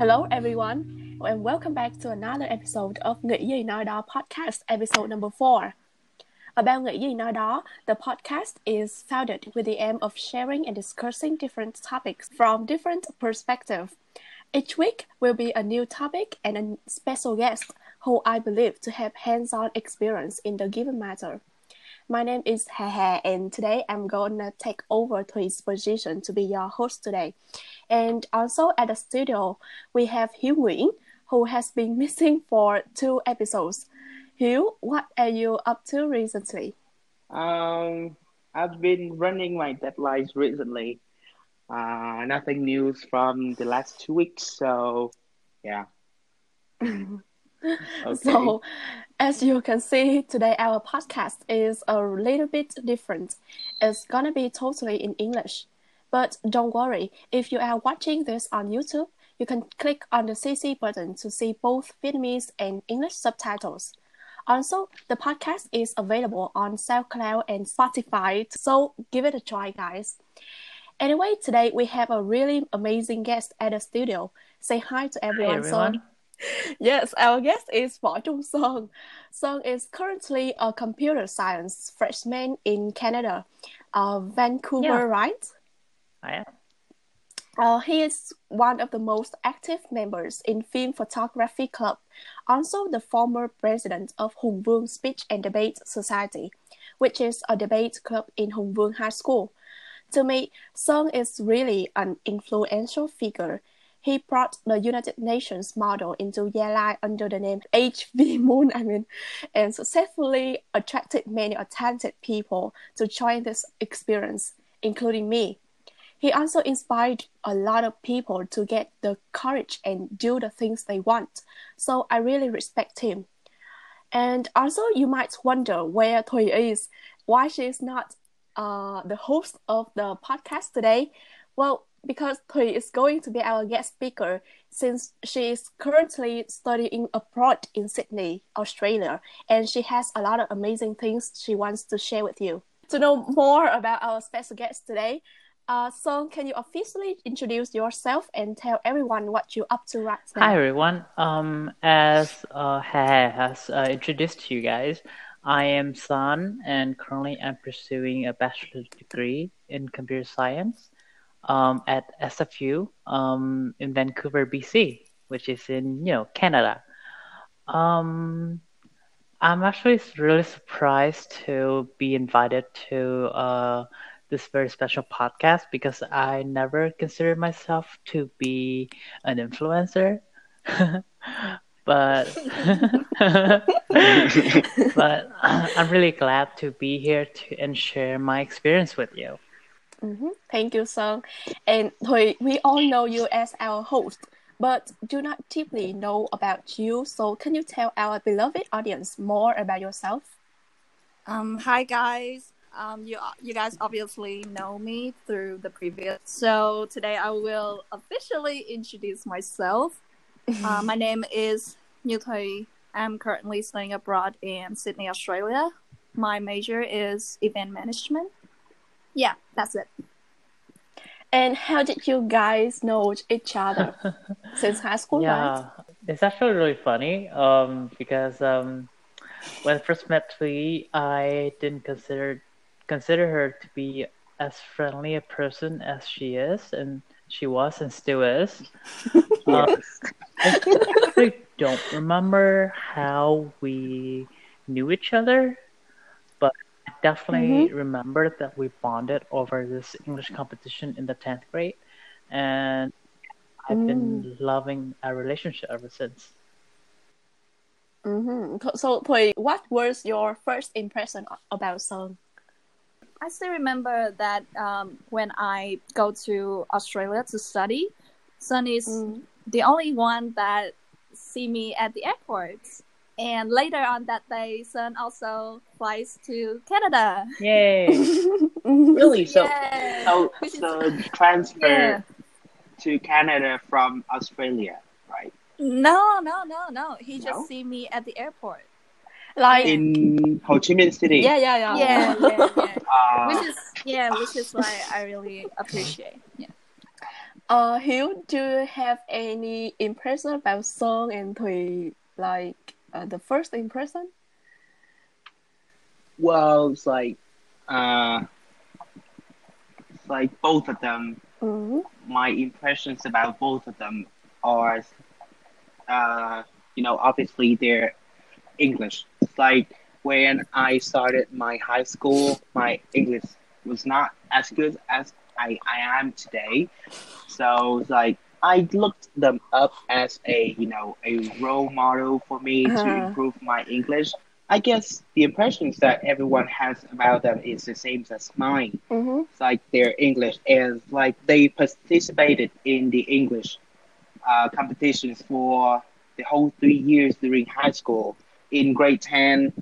Hello everyone, and welcome back to another episode of Nghĩ gì nói đó podcast, episode number four. About Nghĩ gì nói đó, the podcast is founded with the aim of sharing and discussing different topics from different perspectives. Each week will be a new topic and a special guest who I believe to have hands-on experience in the given matter. My name is Hehe, and today I'm gonna take over to his position to be your host today. And also at the studio, we have Hiếu Nguyễn, who has been missing for two episodes. Hiếu, what are you up to recently? Um, I've been running my deadlines recently. Uh, nothing news from the last two weeks, so yeah. Okay. So, as you can see, today our podcast is a little bit different. It's gonna be totally in English. But don't worry, if you are watching this on YouTube, you can click on the CC button to see both Vietnamese and English subtitles. Also, the podcast is available on SoundCloud and Spotify, so give it a try, guys. Anyway, today we have a really amazing guest at the studio. Say hi to everyone. Hi, everyone. Sơn. Yes, our guest is Võ Trung Sơn. Sơn is currently a computer science freshman in Canada, uh, Vancouver, Yeah. right? I am. Uh, he is one of the most active members in Film Photography Club, also the former president of Hùng Vương Speech and Debate Society, which is a debate club in Hùng Vương High School. To me, Sơn is really an influential figure. He brought the United Nations model into Gia under the name HV MUN, I mean, and successfully attracted many talented people to join this experience, including me. He also inspired a lot of people to get the courage and do the things they want. So I really respect him. And also, you might wonder where Thùy is, why she is not uh, the host of the podcast today. Well, because Thùy is going to be our guest speaker since she is currently studying abroad in Sydney, Australia, and she has a lot of amazing things she wants to share with you. To know more about our special guest today, uh, Sơn, can you officially introduce yourself and tell everyone what you're up to right now? Hi everyone. Um, as uh, He has uh, introduced to you guys, I am Sơn, and currently I'm pursuing a bachelor's degree in computer science um, at SFU um, in Vancouver, BC, which is in you know Canada. Um, I'm actually really surprised to be invited to uh, this very special podcast because I never considered myself to be an influencer. but but I'm really glad to be here to and share my experience with you. Mhm. Thank you, Sơn. And Thùy, we all know you as our host, but do not deeply know about you. So, can you tell our beloved audience more about yourself? Um, hi guys. Um, you you guys obviously know me through the previous. So today I will officially introduce myself. uh, my name is Thuy. I'm currently studying abroad in Sydney, Australia. My major is event management. Yeah, that's it. And how did you guys know each other since high school, right? Yeah, it's actually really funny um, because um, when I first met Thùy, I didn't consider consider her to be as friendly a person as she is, and she was and still is. Um, I don't remember how we knew each other, but I definitely remember that we bonded over this English competition in the 10th grade, and I've been loving our relationship ever since. Mm-hmm. So, Thùy, what was your first impression about Sơn? I still remember that um, when I go to Australia to study, Sơn is Mm. the only one that see me at the airport. And later on that day, Sơn also flies to Canada. Yay! really? So, Yeah. so, Which is- so transfer Yeah. to Canada from Australia, right? No, no, no, no. He just see me at the airport. Like, In Ho Chi Minh City. yeah, yeah, yeah. Yeah, yeah, yeah. Uh, which is yeah, which is why I really appreciate. Yeah. Uh, Hiếu, do you have any impression about Sơn and Thùy? Like uh, the first impression? Well, it's like, uh, it's like both of them. Mm-hmm. My impressions about both of them are, uh, you know, obviously they're English. It's like when I started my high school, my English was not as good as I, I am today. So it's like I looked them up as a you know a role model for me to Uh-huh. improve my English. I guess the impressions that everyone has about them is the same as mine. Mm-hmm. It's like their English and like they participated in the English uh, competitions for the whole three years during high school. In grade ten,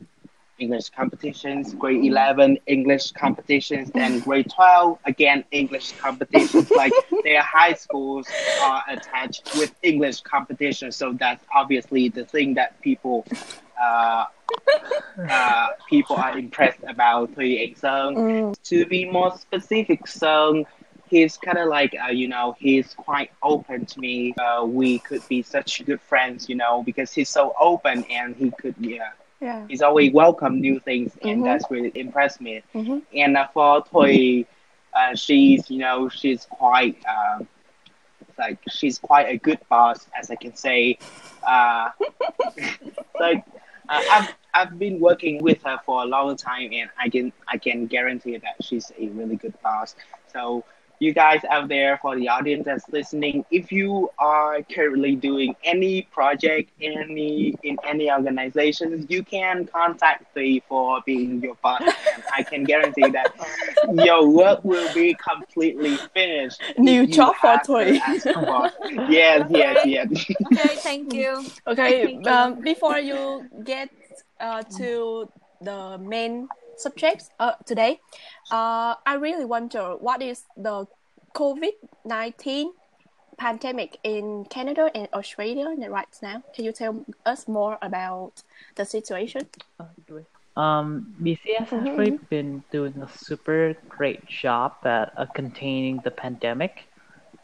English competitions, grade eleven English competitions, and grade twelve again English competitions. like their high schools are attached with English competitions, so that's obviously the thing that people. Uh, uh, people are impressed about Thuy Sơn Mm. to be more specific, so he's kind of like, uh, you know, he's quite open to me. Uh, we could be such good friends, you know, because he's so open and he could, yeah, Yeah. he's always welcome new things, and Mhm. that's really impressed me. Mm-hmm. And uh, for Thùy, uh, she's, you know, she's quite, uh, like, she's quite a good boss, as I can say. Uh, like, uh, I've I've been working with her for a long time, and I can I can guarantee that she's a really good boss. So you guys out there, for the audience that's listening, if you are currently doing any project, any in any organizations, you can contact me for being your boss, and I can guarantee that your work will be completely finished. New you job for have her Thuy. as a boss. Yes, yes, yes. Okay, thank you. Okay, Thank you. um, before you get uh, to the main subjects uh, today, uh, I really wonder what is the COVID 19 pandemic in Canada and Australia right now. Can you tell us more about the situation? Um, BC has Mhm, actually been doing a super great job at uh, containing the pandemic.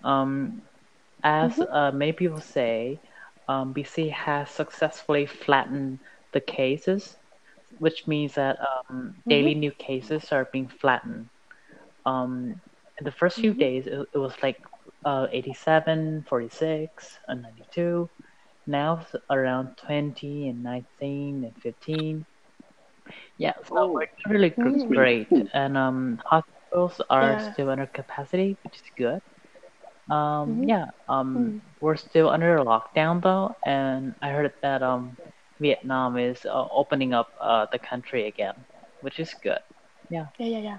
Um, as uh, many people say, um, BC has successfully flattened the cases, which means that um, daily new cases are being flattened. Um, in the first few days, it, it was like uh, 87, 46, and 92. Now it's around 20 and 19 and 15. Yeah, so Oh. really gr- Mm. great, and um, hospitals are Yeah. still under capacity, which is good. Um, Mhm. yeah, um, Mm. we're still under lockdown though, and I heard that um, Vietnam is uh, opening up uh, the country again, which is good. Yeah, yeah, yeah.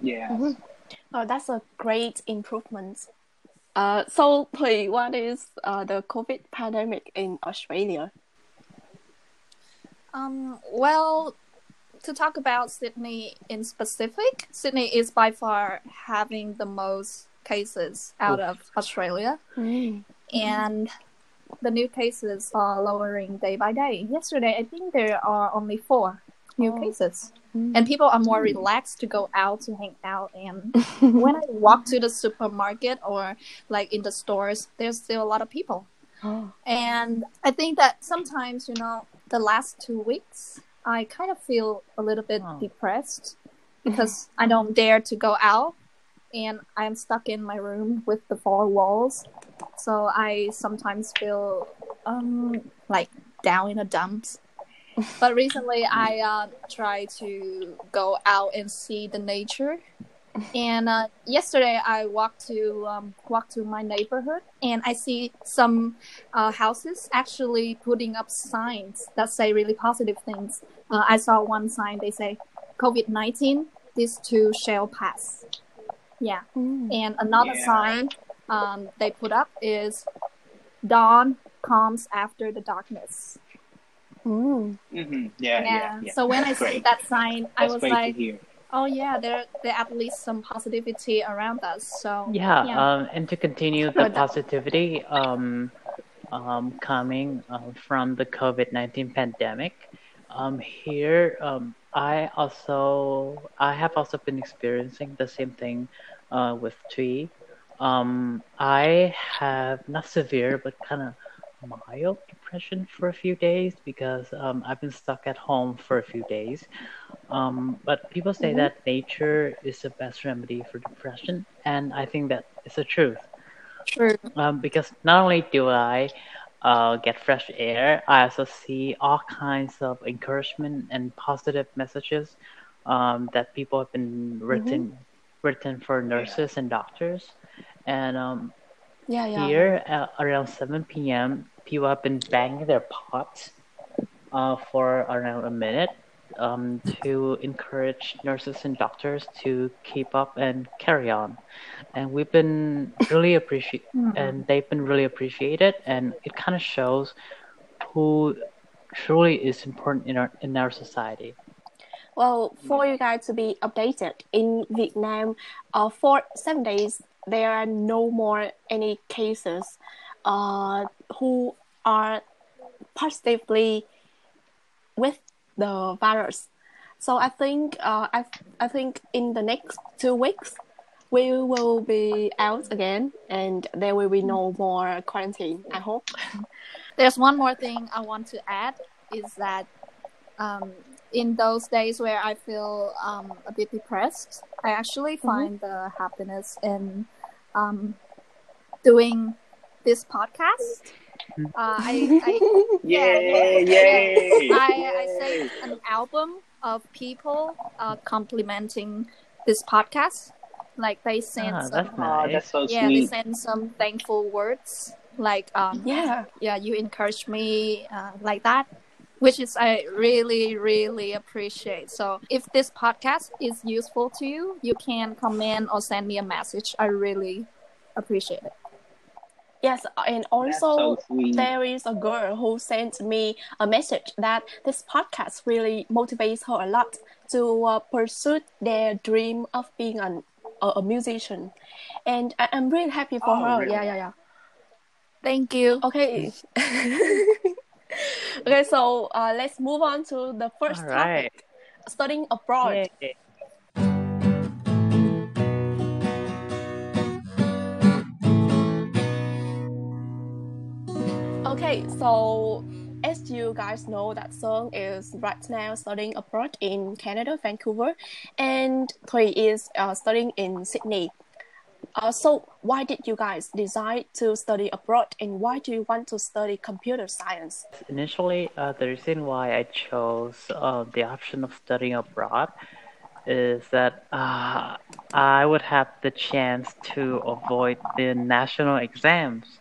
Yes. Mhm. Oh, that's a great improvement. Uh, so, Thùy, what is uh, the COVID pandemic in Australia? Um, well, to talk about Sydney in specific, Sydney is by far having the most cases out of Australia, Mm. and the new cases are lowering day by day. Yesterday, I think there are only four new Oh. cases, Mm. and people are more relaxed to go out to hang out. And when I walk to the supermarket or like in the stores, there's still a lot of people. Oh. And I think that sometimes, you know, the last two weeks, I kind of feel a little bit Oh. depressed because I don't dare to go out and I'm stuck in my room with the four walls. So I sometimes feel um, like down in the dumps. But recently, I uh, try to go out and see the nature. And uh, yesterday, I walked to um, walked to my neighborhood, and I see some uh, houses actually putting up signs that say really positive things. Uh, I saw one sign they say, "COVID nineteen, this too shall pass." Yeah, Mm. and another Yeah. sign um, they put up is, "Dawn comes after the darkness." Mm. hmm Yeah, yeah, yeah. So when I see that sign, I That's was like, "Oh yeah, there there at least some positivity around us." So Yeah, yeah. Um, and to continue the positivity um, um, coming uh, from the COVID nineteen pandemic, um, here um, I also I have also been experiencing the same thing uh, with Thùy. Um, I have not severe, but kind of mild depression for a few days because um, I've been stuck at home for a few days. Um, but people say Mhm. that nature is the best remedy for depression, and I think that is the truth. True. Um, because not only do I uh, get fresh air, I also see all kinds of encouragement and positive messages um, that people have been written written for nurses and doctors. And um, Yeah, yeah. here at around 7 p.m., people have been banging their pots uh, for around a minute um, to encourage nurses and doctors to keep up and carry on. And we've been really appreciate, and they've been really appreciated, and it kind of shows who truly is important in our in our society. Well, for you guys to be updated in Vietnam, uh, for seven days there are no more any cases, uh, who are positively with the virus. So I think, uh, I I think in the next two weeks we will be out again, and there will be no more quarantine. I hope. There's one more thing I want to add is that um, in those days where I feel um, a bit depressed, I actually find the happiness in um, doing this podcast. Uh, I, I Yay! yeah, Yay! I, I saved an album of people uh, complimenting this podcast. Like they sent Ah, some, that's Oh, nice. that's so yeah, they sweet. sent some thankful words. Like um, Yeah. yeah, you encouraged me uh, like that, which is I really, really appreciate. So if this podcast is useful to you, you can comment or send me a message. I really appreciate it. Yes, and also so there is a girl who sent me a message that this podcast really motivates her a lot to uh, pursue their dream of being an, a, a musician, and I, I'm really happy for Oh, her. really? Yeah, yeah, yeah. Thank you. Okay. okay, so uh, let's move on to the first right. topic: studying abroad. Yay. Okay, so as you guys know, that Sơn is right now studying abroad in Canada, Vancouver, and Thuy is uh, studying in Sydney. Uh, so why did you guys decide to study abroad, and why do you want to study computer science? Initially, uh, the reason why I chose uh, the option of studying abroad is that uh, I would have the chance to avoid the national exams.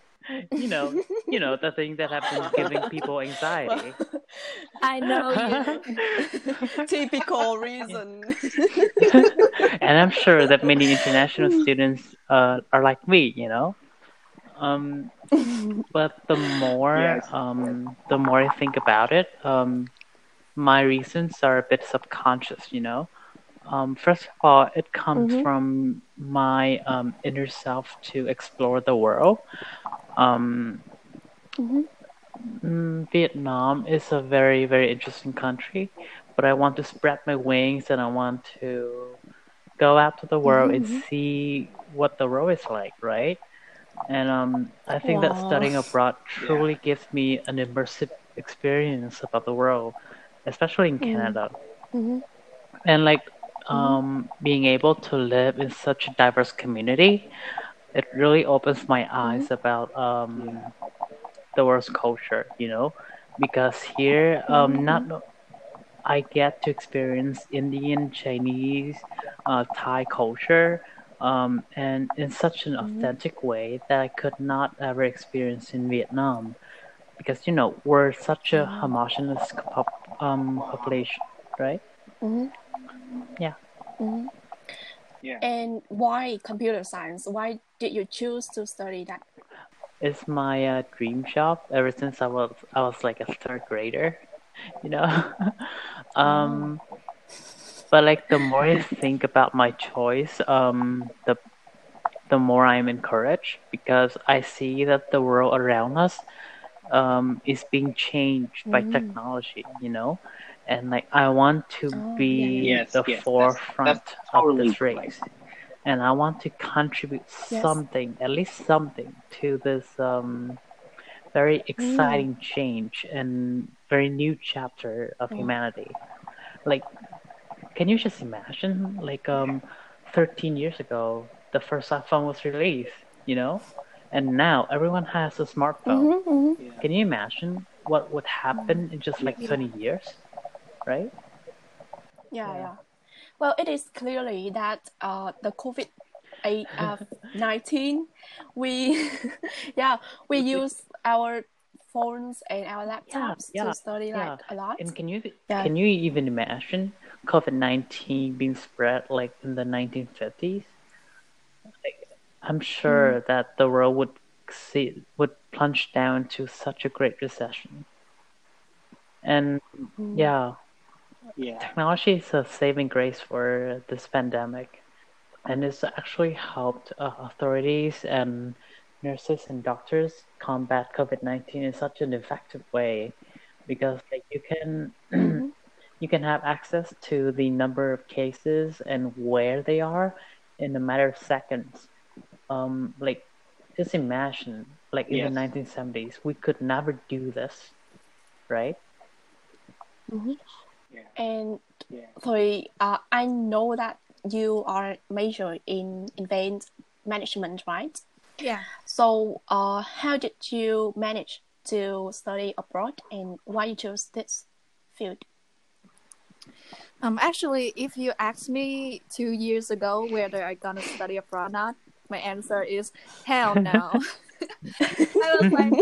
You know, you know the thing that have been giving people anxiety. I know you. Typical reason. and I'm sure that many international students uh, are like me, you know. Um, but the more Yes. um, the more I think about it, um, my reasons are a bit subconscious, you know. Um, first of all, it comes Mhm. from my um, inner self to explore the world. Um, Mhm. Mm, Vietnam is a very, very interesting country, but I want to spread my wings and I want to go out to the world and Mhm. see what the world is like, right? And um, I think that studying abroad truly gives me an immersive experience about the world, especially in Mm. Canada. Mhm. And like um, being able to live in such a diverse community, it really opens my eyes about um, the world's culture, you know, because here, um, not I get to experience Indian, Chinese, uh, Thai culture, um, and in such an authentic way that I could not ever experience in Vietnam, because you know we're such a homogenous pop, um, population, right? Mhm. Yeah. Mhm. Yeah. And why computer science? Why did you choose to study that? It's my uh, dream job ever since I was I was like a third grader, you know. um, but like the more I think about my choice, um, the the more I'm encouraged because I see that the world around us um, is being changed by Mm. technology, you know, and like I want to Oh, be yeah. Yes, the yes, forefront that's of totally this right. race. and I want to contribute Yes. something, at least something, to this um, very exciting change and very new chapter of Mm. humanity. Like, can you just imagine? Like, um, 13 years ago, the first iPhone was released, you know, and now everyone has a smartphone. Mhm, mhm. Yeah. Can you imagine what would happen in just like 20 years, right? Yeah, Yeah. yeah. Well, it is clearly that uh, the COVID eight nineteen, we yeah we use our phones and our laptops yeah, to study yeah. like a lot. And can you Yeah. can you even imagine COVID nineteen being spread like in the nineteen fifties? Like, I'm sure that the world would see would plunge down to such a great recession. And Mm. yeah, Yeah. technology is a saving grace for this pandemic, and it's actually helped uh, authorities and nurses and doctors combat COVID nineteen in such an effective way, because like you can you can have access to the number of cases and where they are in a matter of seconds. Um, like just imagine, like in Yes. the nineteen seventies, we could never do this, right? Yeah. And Yeah. so uh, I know that you are major in event management, right? Yeah. So uh, how did you manage to study abroad, and why you chose this field? Um, actually, if you asked me two years ago whether I'm gonna study abroad or not, my answer is hell no. I was like,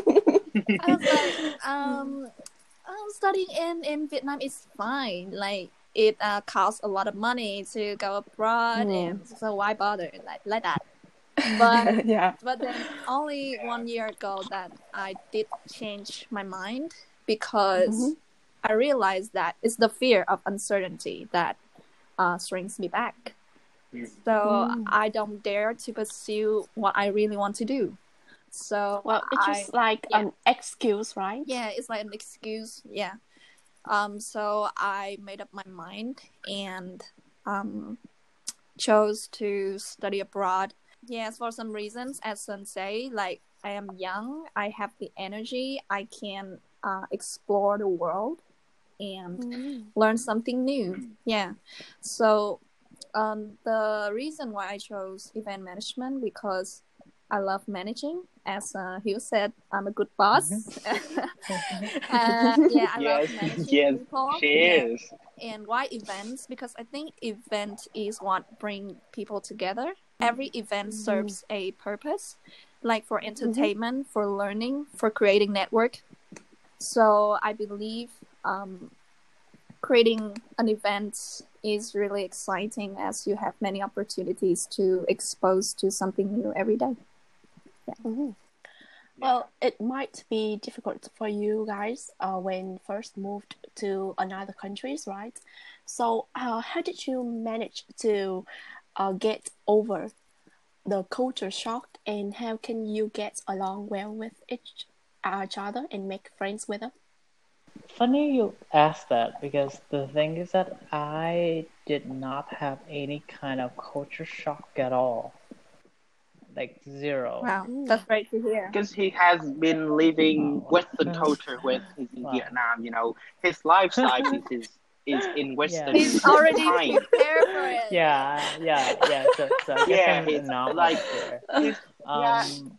I was like, um, um, studying in in Vietnam is fine. Like it uh, costs a lot of money to go abroad, Mm. and so why bother like like that? But yeah. but then only one year ago that I did change my mind because Mhm. I realized that it's the fear of uncertainty that uh, strings me back. Mm. So Mm. I don't dare to pursue what I really want to do. So Well, it's I- just like yeah. an excuse, right? yeah, it's like an excuse. Yeah. Um. So I made up my mind and um chose to study abroad. Yes, for some reasons, as Sơn say, like I am young, I have the energy, I can uh, explore the world and Mm. learn something new. Yeah. So um, the reason why I chose event management because I love managing. As uh, Hiếu said, I'm a good boss. uh, yeah, I love managing Yes. people. She Yeah. is. And why events? Because I think event is what bring people together. Every event Mhm. serves a purpose, like for entertainment, for learning, for creating network. So I believe um, creating an event is really exciting as you have many opportunities to expose to something new every day. Mhm. Well, it might be difficult for you guys uh, when first moved to another countries, right? So, uh, how did you manage to uh, get over the culture shock, and how can you get along well with each, uh, each other and make friends with them? Funny you ask that because the thing is that I did not have any kind of culture shock at all. Like zero. Wow, that's great to hear. Because he has been living Western Yeah. culture with his in Wow. Vietnam, you know, his lifestyle is, is is in Western He's already time. prepared for it. Yeah, yeah, yeah. So, so Yeah, I'm not like- there. He's, yeah, Um,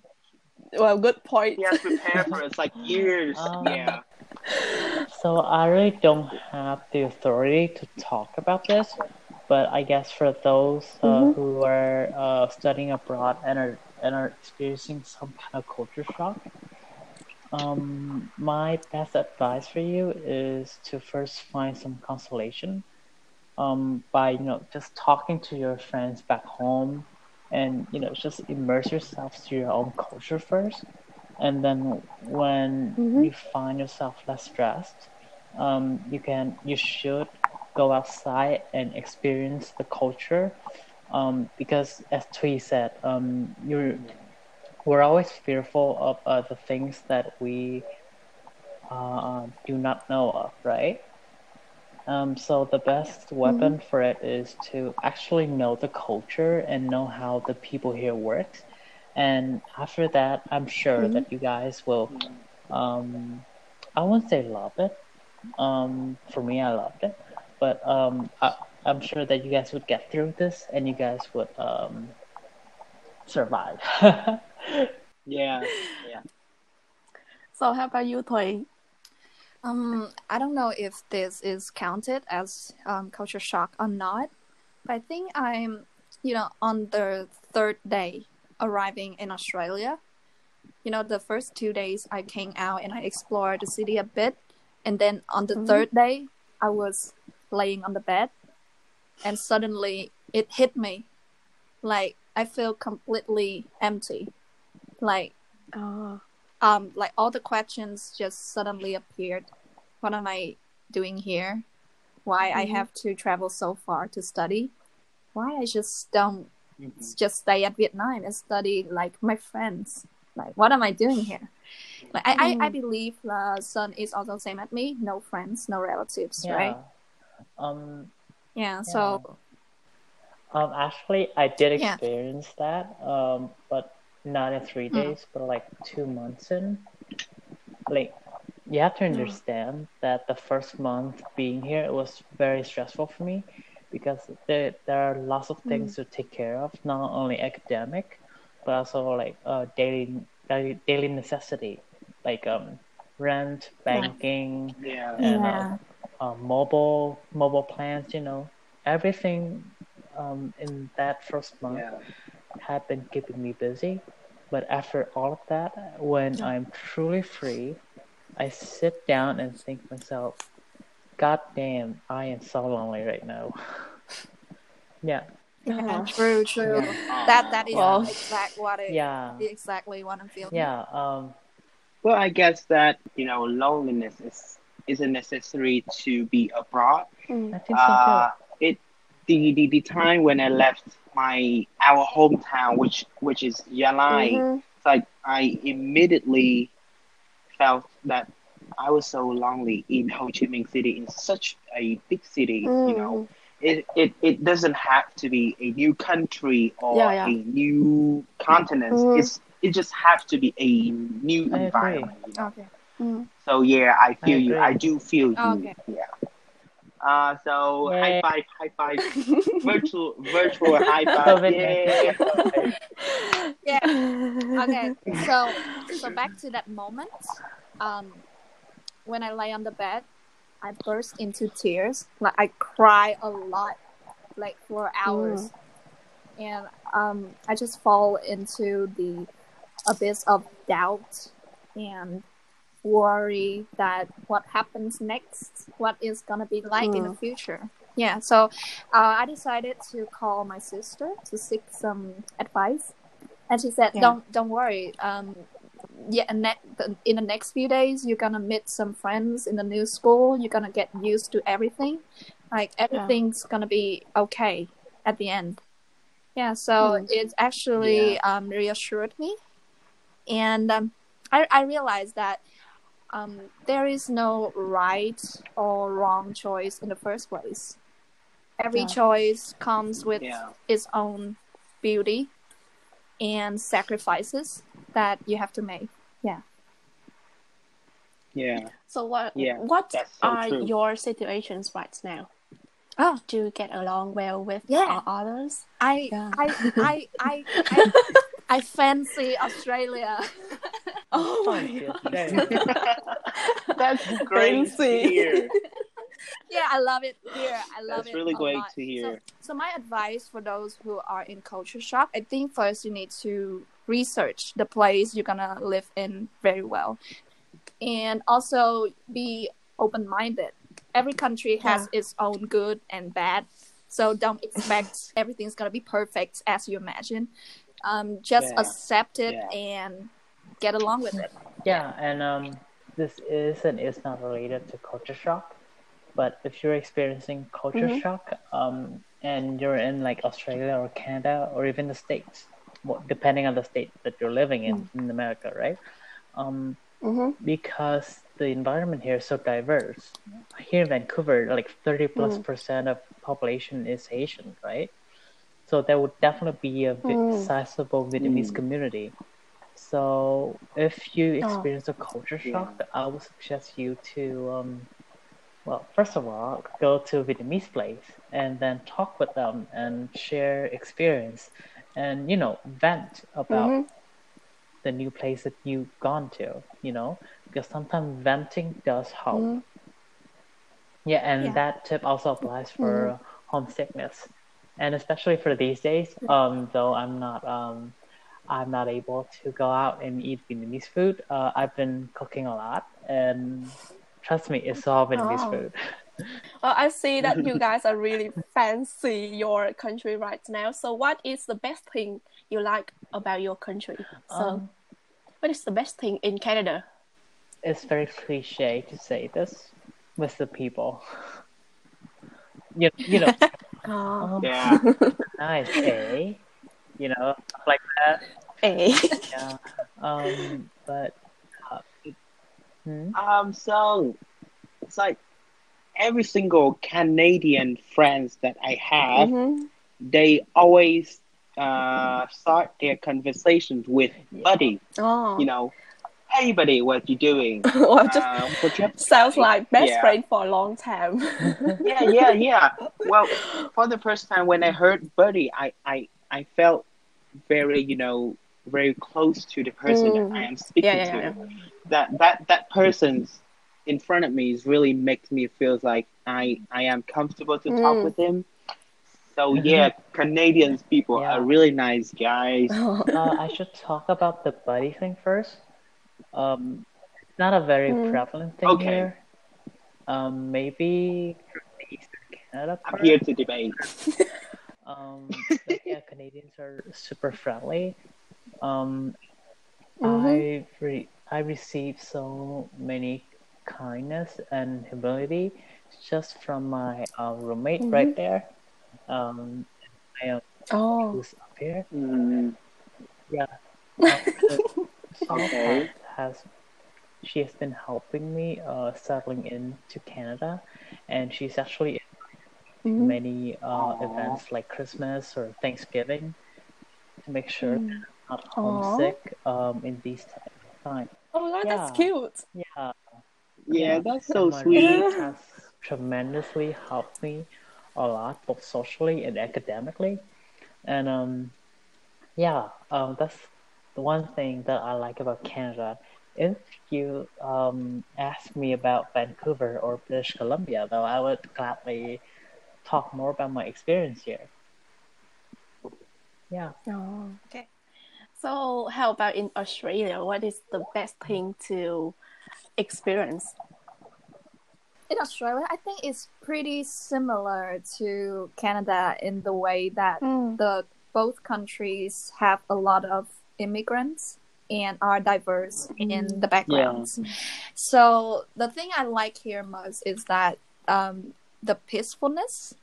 Well, good point. he has prepared for us like years. Um, yeah. So I really don't have the authority to talk about this, but I guess for those uh, Mhm. who are uh, studying abroad and are and are experiencing some kind of culture shock, um, my best advice for you is to first find some consolation um, by you know just talking to your friends back home, and you know just immerse yourself to your own culture first, and then when Mhm. you find yourself less stressed, um, you can you should go outside and experience the culture, um, because as Thùy said, um, you're we're always fearful of uh, the things that we uh, do not know of, right? Um, so the best weapon for it is to actually know the culture and know how the people here works. And after that, I'm sure that you guys will. Um, I won't say love it. Um, for me, I loved it, but um, I, I'm sure that you guys would get through this and you guys would um, survive. Yeah, yeah. So how about you, Thuy? Um, I don't know if this is counted as um, culture shock or not, but I think I'm, you know, on the third day arriving in Australia. You know, the first two days I came out and I explored the city a bit, and then on the third day I was laying on the bed, and suddenly it hit me, like I feel completely empty, like Oh, um like all the questions just suddenly appeared. What am i doing here? Why i Mhm. have to travel so far to study? Why i just don't Mhm. just stay at vietnam and study like my friends? Like what am i doing here? Like i I, I Mm. believe uh, Sơn is also same as me. No friends no relatives yeah. right Um, yeah so Um, actually, I did Yeah. experience that, um, but not in three Mm. days, but like two months in. Like, you have to Mm. understand that the first month being here it was very stressful for me because there there are lots of things to take care of, not only academic, but also like uh, daily daily daily necessity, like um, rent, banking, Yeah. and yeah uh, uh, mobile mobile plans. You know, everything um, in that first month Yeah. had been keeping me busy. But after all of that, when I'm truly free, I sit down and think to myself, God damn, I am so lonely right now. yeah, yeah Uh-huh. true true Yeah. that that is Well- exact what it, yeah, exactly what i'm feeling yeah. Um, Well, I guess that you know loneliness is isn't necessary to be abroad. Mm. I think so too. Uh, it the, the the time when I left my our hometown, which which is Gia Lai, Mhm. it's like I immediately felt that I was so lonely in Ho Chi Minh City, in such a big city. You know, it, it it doesn't have to be a new country or Yeah, yeah. a new continent. Mhm. It's it just has to be a new I agree. environment. You know? okay Mm. So yeah, I feel you. I do feel you. Okay. Yeah. Uh, so Yay. high five, high five, virtual, virtual high five. COVID-19. Yeah. yeah okay so so back to that moment um when i lay on the bed i burst into tears like i cry a lot like for hours and um i just fall into the abyss of doubt and worry that what happens next what is gonna be like in the Mm. future yeah so uh, i decided to call my sister to seek some advice and she said Yeah. don't don't worry um yeah ne- in the next few days you're gonna meet some friends in the new school you're gonna get used to everything like everything's gonna be okay at the end yeah so Mm. it actually um reassured me and um, I, I realized that um, there is no right or wrong choice in the first place every Yeah. choice comes with Yeah. its own beauty and sacrifices that you have to make. Yeah. Yeah. So what Yeah, what so are true. your situations right now? Oh, Do you get along well with Yeah. others? I Yeah. I, I I I I fancy Australia. Oh my God. That's great to Fancy. yeah, I love it here. I love That's it. really great lot. to hear. So, so my advice for those who are in culture shock, I think first you need to research the place you're gonna live in very well, and also be open minded. Every country has its own good and bad, so don't expect everything's gonna be perfect as you imagine. Um, just Yeah. accept it Yeah. and get along with it. Yeah, and um, this is and is not related to culture shock, but if you're experiencing culture Mhm. shock, um, and you're in like Australia or Canada or even the States, well, depending on the state that you're living in in America, right? Um, Mm-hmm. because the environment here is so diverse. Here in Vancouver, like 30 plus Mm. percent of population is Asian, right? So there would definitely be a Mm. sizable Vietnamese Mm. community. So if you Oh. experience a culture Yeah. shock, I would suggest you to, um, well, first of all, go to a Vietnamese place and then talk with them and share experience, and you know, vent about Mm-hmm. the new place that you've gone to, you know, because sometimes venting does help. Mhm. Yeah, and Yeah. that tip also applies for Mm-hmm. homesickness, and especially for these days. Um, though I'm not, um, I'm not able to go out and eat Vietnamese food. Uh, I've been cooking a lot, and trust me, it's all Vietnamese Oh. food. Well, I see that you guys are really fancy your country right now. So, what is the best thing you like about your country? So, Um, what is the best thing in Canada? It's very cliche to say this with the people. You, you know, Oh, um, Yeah. nice, eh? You know, stuff like that. eh. Yeah. Um, but uh, hmm? Um, so it's like every single Canadian friends that I have, Mhm. they always uh, start their conversations with buddy. Oh, You know, hey buddy, what you doing? Well, just Uh, what you up to sounds like best Yeah. friend for a long time. yeah, yeah, yeah. Well, for the first time when I heard Buddy, I, I, I felt very, you know, very close to the person Mm. that I am speaking Yeah, yeah, to. That that that person's in front of me is really makes me feel like I I am comfortable to talk Mm. with him. So yeah, Canadians people Yeah. are really nice guys. uh, I should talk about the buddy thing first. Um, it's not a very Mm. prevalent thing Okay. here. Um, maybe for the Eastern Canada I'm here to debate. Um, but yeah, Canadians are super friendly. Um, Mhm. I re- I received so many kindness and humility just from my uh, roommate Mhm. right there. Um, I am oh, who's up here. Mm, Yeah. Uh, Okay. Part has she has been helping me uh, settling into Canada, and she's actually in Mhm. many uh, Aw. events like Christmas or Thanksgiving to make sure that I'm not Aw. homesick um, in these ti- times. oh, that's Yeah. cute. Yeah, yeah, that's so my sweet. has tremendously helped me a lot, both socially and academically. And um, yeah, um, that's the one thing that I like about Canada. If you um, ask me about Vancouver or British Columbia, though, I would gladly talk more about my experience here. Yeah. Oh. Okay. So, how about in Australia? What is the best thing to experience? In Australia, I think it's pretty similar to Canada in the way that Mm. the both countries have a lot of immigrants and are diverse in the backgrounds. So the thing I like here most is that um, the peacefulness.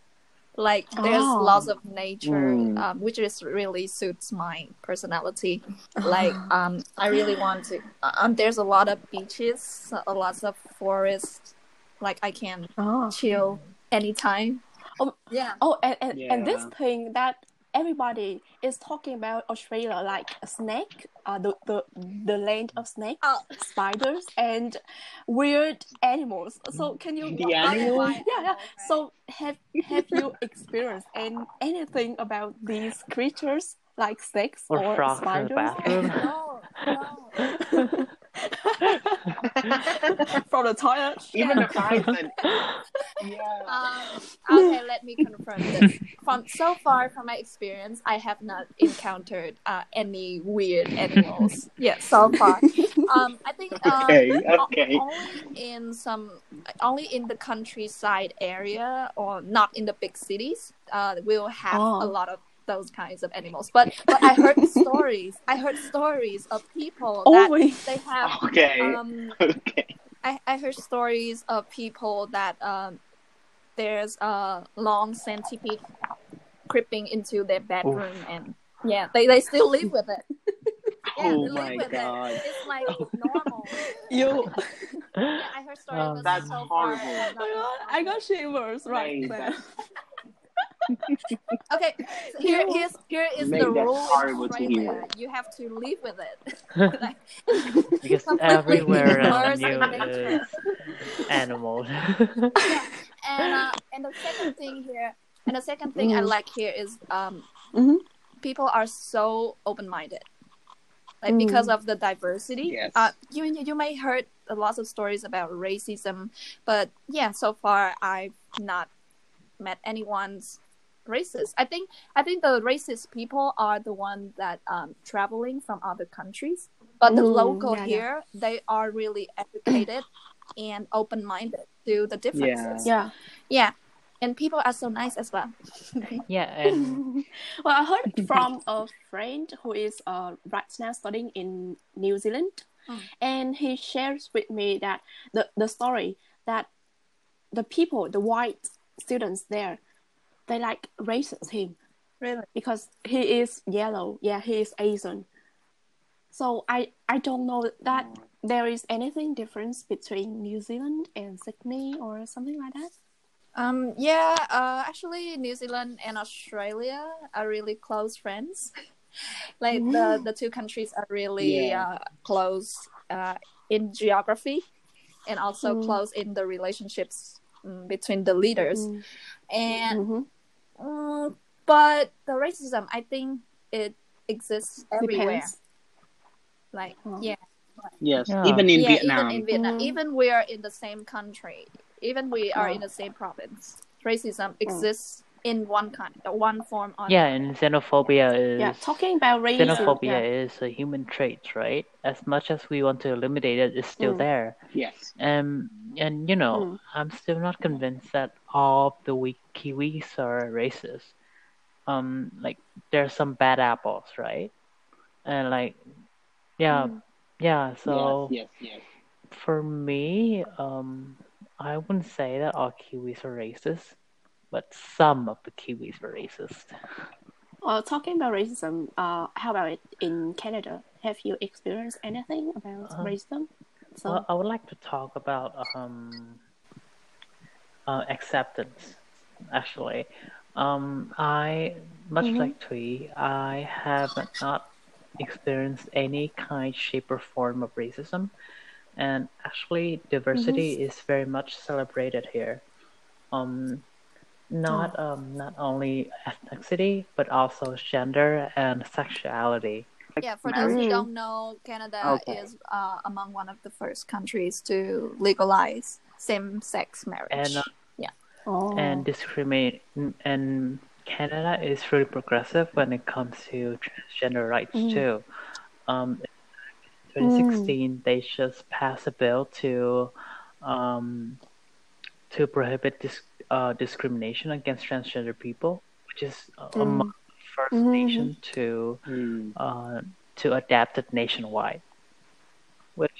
Like there's Oh. lots of nature, Mm. um, which is really suits my personality. Like um, I really want to. Um, there's a lot of beaches, a lot of forests. Like I can Oh. chill anytime. Oh. yeah. Oh, and, and, and this thing that everybody is talking about Australia, like a snake, uh, the, the, the land of snakes, Oh. spiders, and weird animals. So, can you? The animals? Yeah, yeah. So, have have you experienced an, anything about these creatures, like snakes Or or, frogs in the spiders? No, no. From the toilet? Even the bison. Yeah. Um, okay, let me confirm this. From so far, from my experience, I have not encountered uh, any weird animals yet. So far, um, I think um, Okay, o- okay. only in some, only in the countryside area or not in the big cities, uh, we'll have Oh. a lot of those kinds of animals. But but I heard stories. I heard stories of people Oh that my. they have Okay. um okay. I, I heard stories of people that um, there's a long centipede creeping into their bedroom and yeah they, they still live with it Yeah, Oh live my with God. it. It's like normal. You. Yeah, I heard stories, Um, That's so horrible. Oh my god, I got shivers right Mate, there. Okay, so here, here's here is Mate, the rule in Australia. You have to live with it. like, because everywhere around you nature. is animals. and uh, and the second thing here, and the second thing I Mhm. like here is um, Mhm. people are so open minded. Like Mm. because of the diversity, Yes. uh, you you may heard lots of stories about racism, but yeah, so far I've not met anyone's racist. I think I think the racist people are the ones that um traveling from other countries, but the Mm, local yeah, yeah. here they are really educated and open minded to the differences. Yeah. Yeah, and people are so nice as well. yeah, and well, I heard from a friend who is uh, right now studying in New Zealand, Mm. and he shares with me that the, the story that the people, the white students there, they like racist him Really? because he is yellow. Yeah, he is Asian. So I I don't know that there is anything difference between New Zealand and Sydney or something like that. Um. Yeah. Uh. Actually, New Zealand and Australia are really close friends. like the the two countries are really Yeah. uh, close uh, in geography, and also Mm. close in the relationships mm, between the leaders. Mm. And Mhm. Mm, but the racism, I think it exists everywhere. Depends. Like Oh. yeah. Yes, Yeah. even in yeah, Vietnam. even in Vietnam, Mm. even we are in the same country, even we are Oh. in the same province, racism exists in one kind, one form or yeah, and xenophobia is Yeah, talking about racism. xenophobia yeah. is a human trait, right? As much as we want to eliminate it, it's still Mm. there. yes. Um, and you know, Mm. I'm still not convinced that all of the weak Kiwis are racist. Um, like there's some bad apples, right? And like, yeah, Mm. yeah. So yes, yes, yes. for me, um, I wouldn't say that all Kiwis are racist, but some of the Kiwis were racist. Well, talking about racism, uh, how about it in Canada? Have you experienced anything about Uh, racism? So, Well, I would like to talk about um, uh, acceptance. Actually, um, I much Mhm. like Thùy, I have not experienced any kind, shape, or form of racism, and actually, diversity is very much celebrated here. Um, not um, not only ethnicity, but also gender and sexuality. Yeah, for those who Mm. don't know, Canada Okay. is uh, among one of the first countries to legalize same-sex marriage. And, uh, oh. and discriminate and Canada is really progressive when it comes to transgender rights Mm. too. Um, in 2016, they just passed a bill to um, to prohibit dis- uh, discrimination against transgender people, which is uh, among the 1st Mhm. nation to Mm. uh, to adapt it nationwide. Which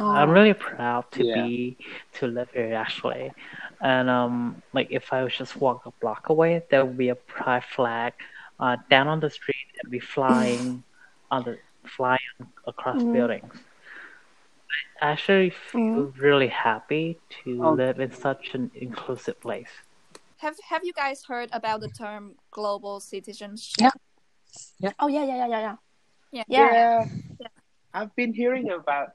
oh. I'm really proud to Yeah. be to live here actually. And um like if I was just walk a block away, there would be a pride flag uh down on the street and be flying on the flying across Mhm. buildings. I actually feel really happy to Oh. live in such an inclusive place. have Have you guys heard about the term global citizenship? Yeah. Yeah. Oh yeah, yeah, yeah, yeah, yeah. Yeah. Yeah. Yeah. I've been hearing about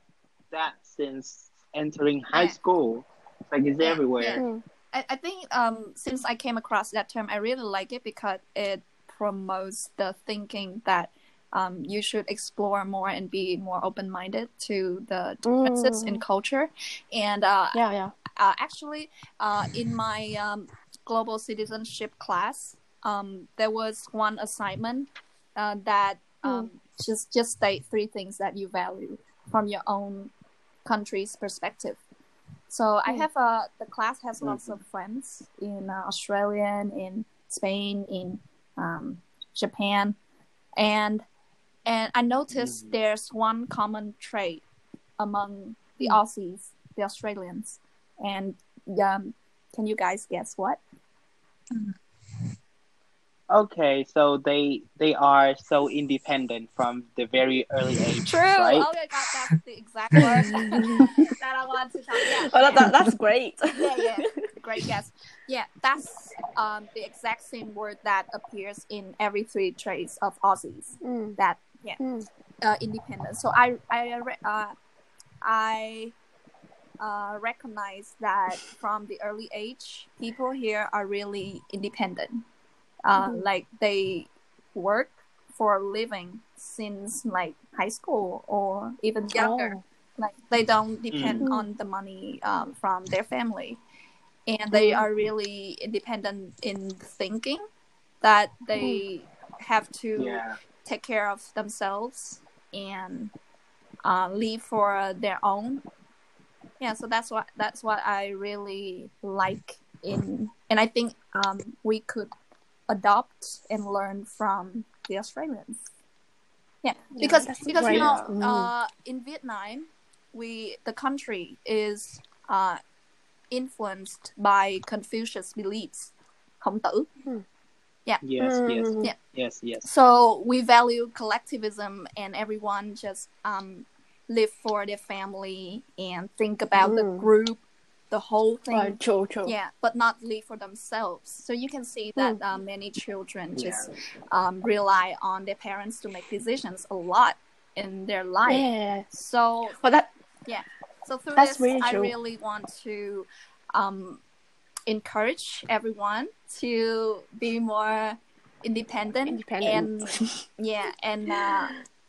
that since entering high Yeah. school. It's like it's Yeah, everywhere. Mm. I, I think um, since I came across that term, I really like it because it promotes the thinking that um, you should explore more and be more open minded to the differences in culture. And uh, Yeah, yeah. uh, actually, uh, in my um, global citizenship class, um, there was one assignment uh, that um, just just state three things that you value from your own country's perspective. So I Mm. have uh, the class has lots of friends in uh, Australia, in Spain, in um, Japan, and and I noticed Mhm. there's one common trait among the Mm. Aussies, the Australians, and um, can you guys guess what? okay, so they they are so independent from the very early age, True. right? Oh my god, that's the exact word that I want to talk. Yeah. Oh, that, that, that's great. yeah, yeah. Great guess. Yeah, that's um the exact same word that appears in every three traits of Aussies. Mm, That yeah, mm, uh, independent. So I I uh, I uh, recognize that from the early age, people here are really independent. Uh, Mhm. Like they work for a living since like high school or even younger. Oh. Like they don't depend Mm. on the money um, from their family, and they Mm. are really independent in thinking that they have to Yeah. Take care of themselves and uh, live for their own. Yeah, so that's what that's what I really like in, and I think um, we could adopt and learn from the Australians. Yeah, because that's because you know Mm. uh, in Vietnam, we the country is uh, influenced by Confucius beliefs, Khổng Tử. Yes, yes, Mm. Yeah. yes, yes. So we value collectivism and everyone just um, live for their family and think about the Mm. group, the whole thing. Right, true, true. Yeah, but not live for themselves. So you can see that uh, many children just um, rely on their parents to make decisions a lot in their life. Yeah. So But that yeah. so through That's this, really I really want to um, encourage everyone to be more independent, independent. and yeah, and uh,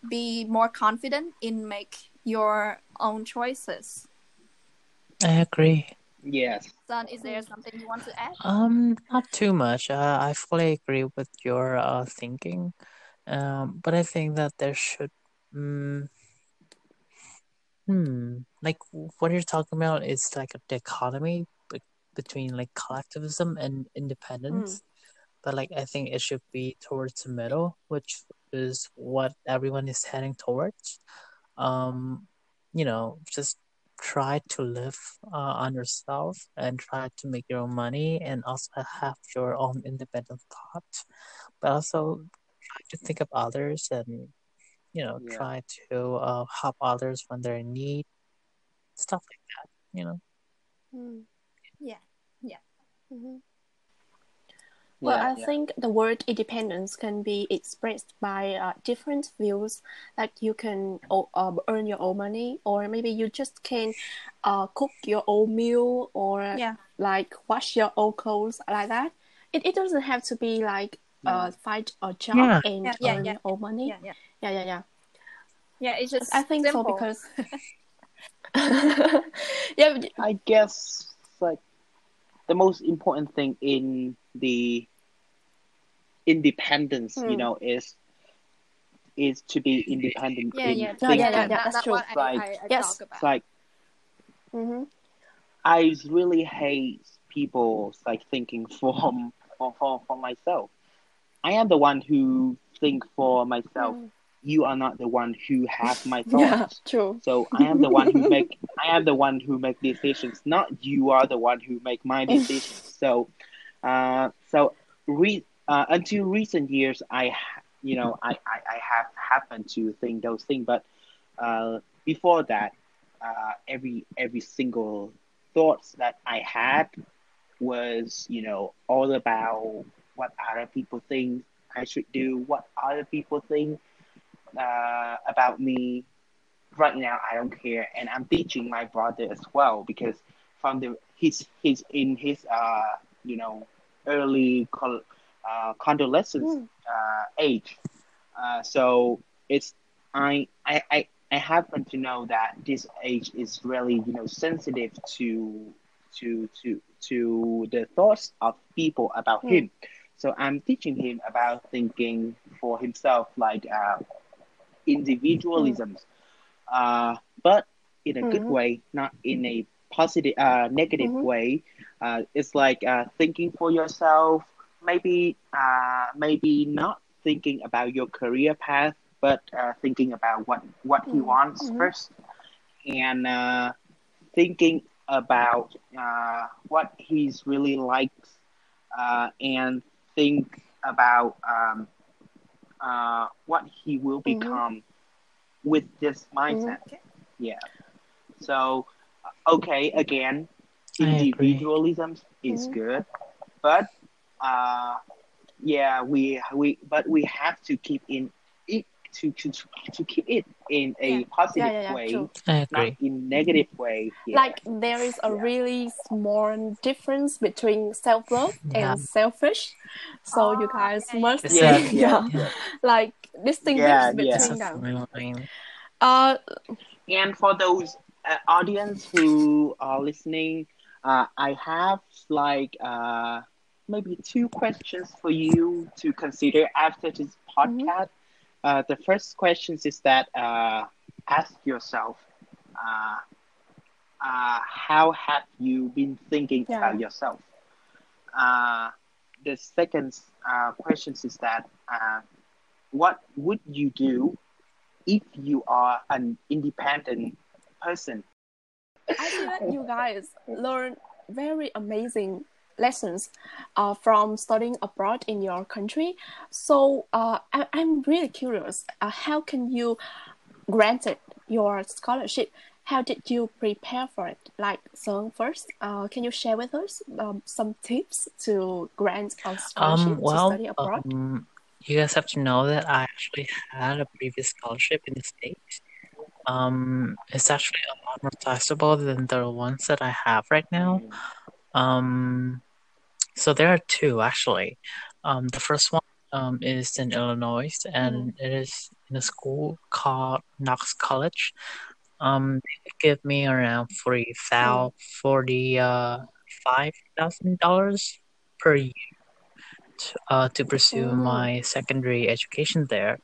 be more confident in make your own choices. I agree. Yes. Sơn, is there something you want to add? Um, not too much. Uh, I fully agree with your uh, thinking. Um, but I think that there should, mm, hmm, like what you're talking about is like a dichotomy be- between like collectivism and independence. But like I think it should be towards the middle, which is what everyone is heading towards. Um, you know, just try to live uh, on yourself and try to make your own money and also have your own independent thought, but also try to think of others and you know Yeah. try to uh, help others when they're in need, stuff like that. You know. Mm. Yeah, yeah. Mhm. Well, Yeah, I yeah. think the word independence can be expressed by uh, different views. Like you can o- um, earn your own money, or maybe you just can uh, cook your own meal, or Yeah. like wash your own clothes, like that. It, it doesn't have to be like uh, Yeah. find a job Yeah. and Yeah, yeah, earn yeah, your own money. Yeah, yeah, Yeah, yeah, yeah. yeah. It's just I think simple. so because yeah, but- I guess like the most important thing in the independence, you Hmm. know, is is to be independent yeah, in yeah, Yeah, thinking. yeah, yeah, that, that's true. Like- I, I Yes. talk about. It's like Mhm. I really hate people like thinking for for, for for myself. I am the one who think for myself. Mm. You are not the one who have my thoughts. yeah, true. So I am the one who make I am the one who make decisions, not you are the one who make my decisions. So, uh, so re, uh, until recent years, I you know I, I, I have happened to think those things, but uh, before that, uh, every every single thoughts that I had was you know all about what other people think I should do, what other people think uh, about me, right now I don't care, and I'm teaching my brother as well because from the he's he's in his uh you know early col- uh, convalescence Mm. uh, age, uh, so it's I I I. I happen to know that this age is really, you know, sensitive to to to to the thoughts of people about Mm. him. So I'm teaching him about thinking for himself, like uh, individualism, uh, but in a good Mhm. way, not in a positive, uh, negative Mhm. way. Uh, it's like uh, thinking for yourself. Maybe, uh, maybe not thinking about your career path, but uh, thinking about what what he Mhm. wants Mhm. first, and uh, thinking about uh, what he's really likes, uh, and think about um, uh, what he will Mhm. become with this mindset. Okay. Yeah. So, okay, again, individualism is Mhm. good, but uh, yeah, we we but we have to keep in it to to to keep it in a Yeah. positive Yeah, yeah, yeah, way, true. Not in negative way. Yeah. Like there is a Yeah. really small difference between self love Yeah. and selfish. So you Ah, guys yeah, must yeah, yeah, yeah, yeah. like distinguish Yeah, yeah. between It's them. Uh, And for those uh, audience who are listening, uh, I have like uh, maybe two questions for you to consider after this podcast. Uh, the first question is that uh, ask yourself, uh, uh, how have you been thinking Yeah. about yourself? Uh, the second uh, question is that uh, what would you do if you are an independent person. I see that you guys learn very amazing lessons uh, from studying abroad in your country. So uh, I, I'm really curious. Uh, how can you granted your scholarship? How did you prepare for it? Like so first, uh, can you share with us um, some tips to grant a scholarship Um, well, to study abroad? um, you guys have to know that I actually had a previous scholarship in the States. Um, it's actually a lot more sizable than the ones that I have right now. Um, so there are two actually. Um, the first one um is in Illinois, and it is in a school called Knox College. Um, they give me around forty thou forty uh five thousand dollars per year to, uh to pursue Mm. my secondary education there.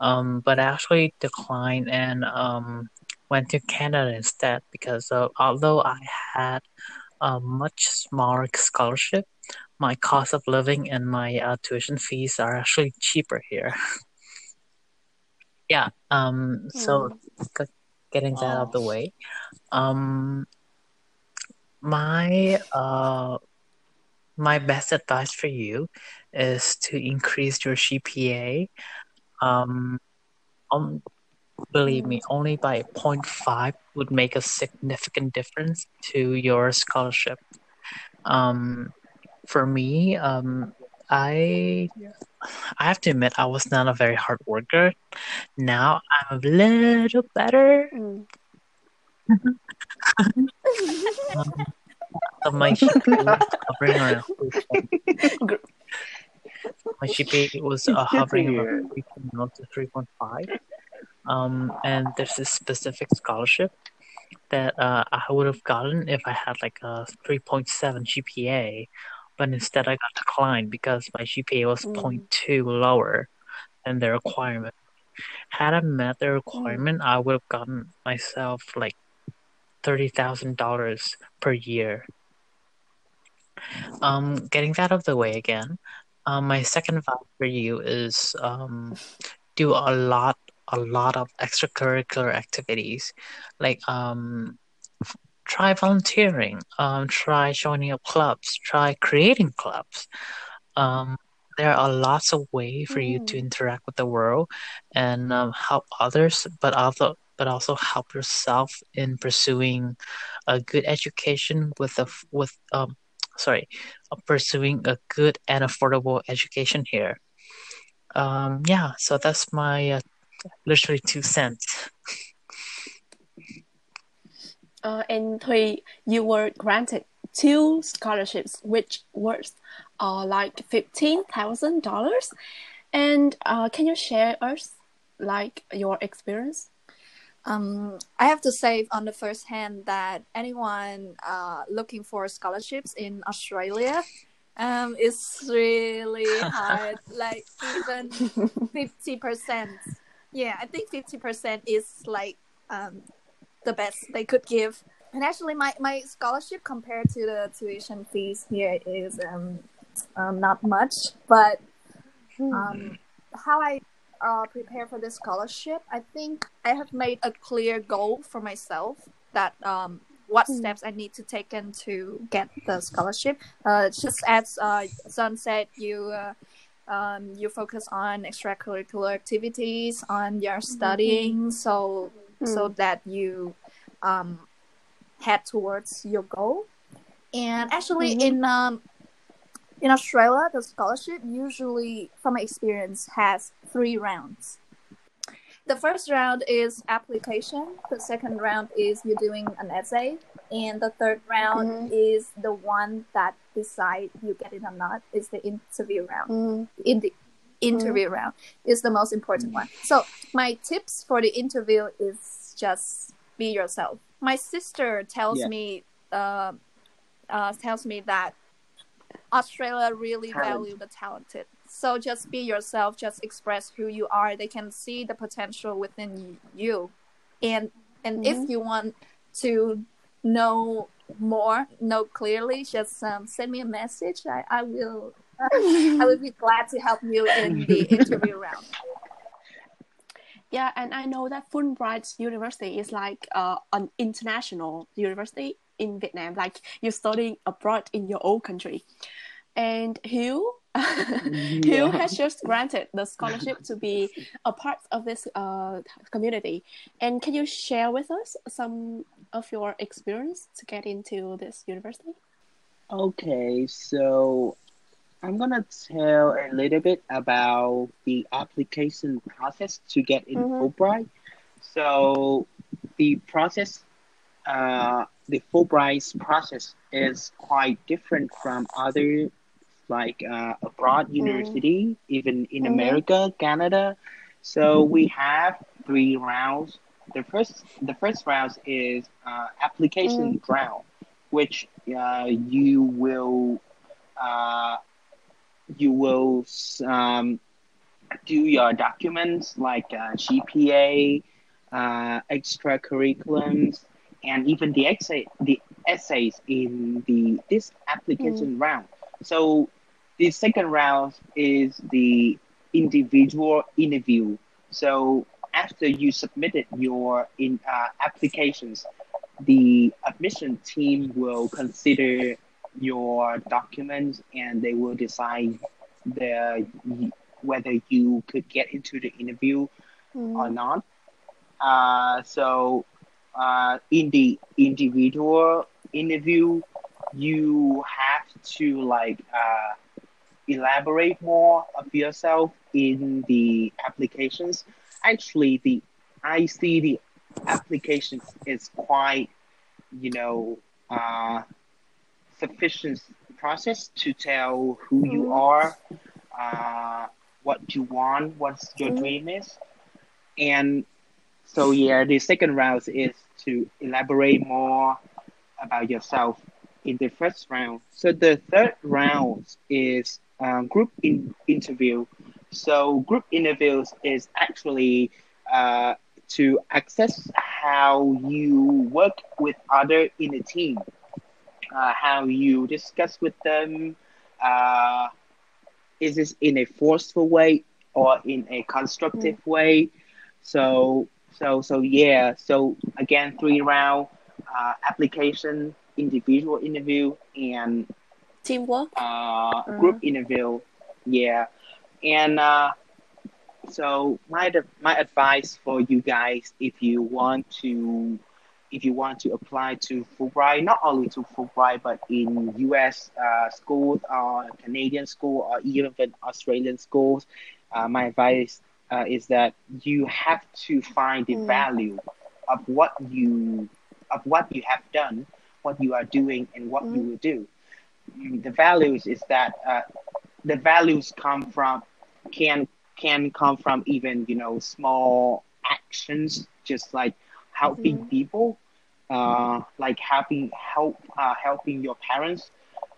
Um, but I actually declined and um went to Canada instead because uh, although I had a much smaller scholarship, my cost of living and my uh, tuition fees are actually cheaper here. yeah. Um. So g- getting that out of the way, um, my uh, my best advice for you is to increase your GPA. Um, um, believe me, only by 0.5 would make a significant difference to your scholarship. Um, for me, um, I I have to admit I was not a very hard worker. Now I'm a little better. Mm. Um, my GPA was hovering around 3.0. my GPA was uh, hovering around 3.0 to 3.5. Um, and there's this specific scholarship that uh, I would have gotten if I had like a 3.7 GPA, but instead I got declined because my GPA was Mm. 0.2 lower than the requirement. Had I met the requirement, I would have gotten myself like $30,000 per year. Um, getting that out of the way again, um, my second advice for you is um, do a lot, a lot of extracurricular activities, like um, try volunteering, um, try joining up clubs, try creating clubs. Um, there are lots of ways for you to Mm. interact with the world and um, help others, but also but also help yourself in pursuing a good education with a with um sorry, pursuing a good and affordable education here. Um, yeah, so that's my uh, literally two cents. Uh, and Thùy, you were granted two scholarships, which worth uh, like fifteen thousand dollars. And uh, can you share us like your experience? Um, I have to say on the first hand that anyone uh, looking for scholarships in Australia um, is really hard. like even fifty percent. Yeah, I think fifty percent is like um, the best they could give. And actually, my, my scholarship compared to the tuition fees here is um, um, not much. But um, how I uh, prepare for this scholarship, I think I have made a clear goal for myself that um, what Mm. steps I need to take in to get the scholarship. Uh, just as uh, Sơn said, you uh, um, you focus on extracurricular activities, on your studying, so so that you um, head towards your goal. And actually, Mhm. in um, in Australia, the scholarship usually, from my experience, has three rounds. The first round is application. The second round is you're doing an essay, and the third round Mhm. is the one that decide you get it or not. Is the interview round Mm, in the interview round is the most important one. So my tips for the interview is just be yourself. My sister tells Yeah. me uh, uh, tells me that Australia really Talent. value the talented. So just be yourself. Just express who you are. They can see the potential within you, and and if Mhm. you want to know more, know clearly, just um, send me a message. I, I will I would be glad to help you in the interview round. Yeah, and I know that Fulbright University is like uh, an international university in Vietnam. Like you're studying abroad in your own country. And Hiếu, Hiếu has just granted the scholarship to be a part of this uh, community. And can you share with us some of your experience to get into this university? Okay, so I'm gonna tell a little bit about the application process to get in Mhm. Fulbright. So the process, uh, the Fulbright's process is quite different from other like uh, abroad university, even in Mhm. America, Canada. So we have three rounds. The first, the first round is uh, application round, which uh, you will uh, you will um, do your documents like uh, GPA, uh, extracurriculums, and even the essay the essays in the this application round. So the second round is the individual interview. So after you submitted your in uh, applications, the admission team will consider your documents and they will decide the whether you could get into the interview or not. Uh, so uh, in the individual interview, you have to like uh, elaborate more of yourself in the applications. Actually, the I see the applications is quite, you know, uh, sufficient process to tell who you Mhm. are, uh, what you want, what's your Mhm. dream is, and so yeah, the second round is to elaborate more about yourself in the first round. So the third round is um, group in interview. So group interviews is actually uh, to access how you work with other in a team, uh, how you discuss with them. Uh, is this in a forceful way or in a constructive way? So so so yeah. So again, three round uh, application, individual interview, and Teamwork? uh, group interview. Yeah, and uh, so my my advice for you guys, if you want to, if you want to apply to Fulbright, not only to Fulbright, but in U.S. Uh, schools or Canadian school or even Australian schools, uh, my advice uh, is that you have to find the Mm. value of what you of what you have done, what you are doing, and what you Mm. will do. Mm, The values is that uh, the values come from can can come from even you know small actions, just like helping Mm. people, uh, like helping help uh, helping your parents.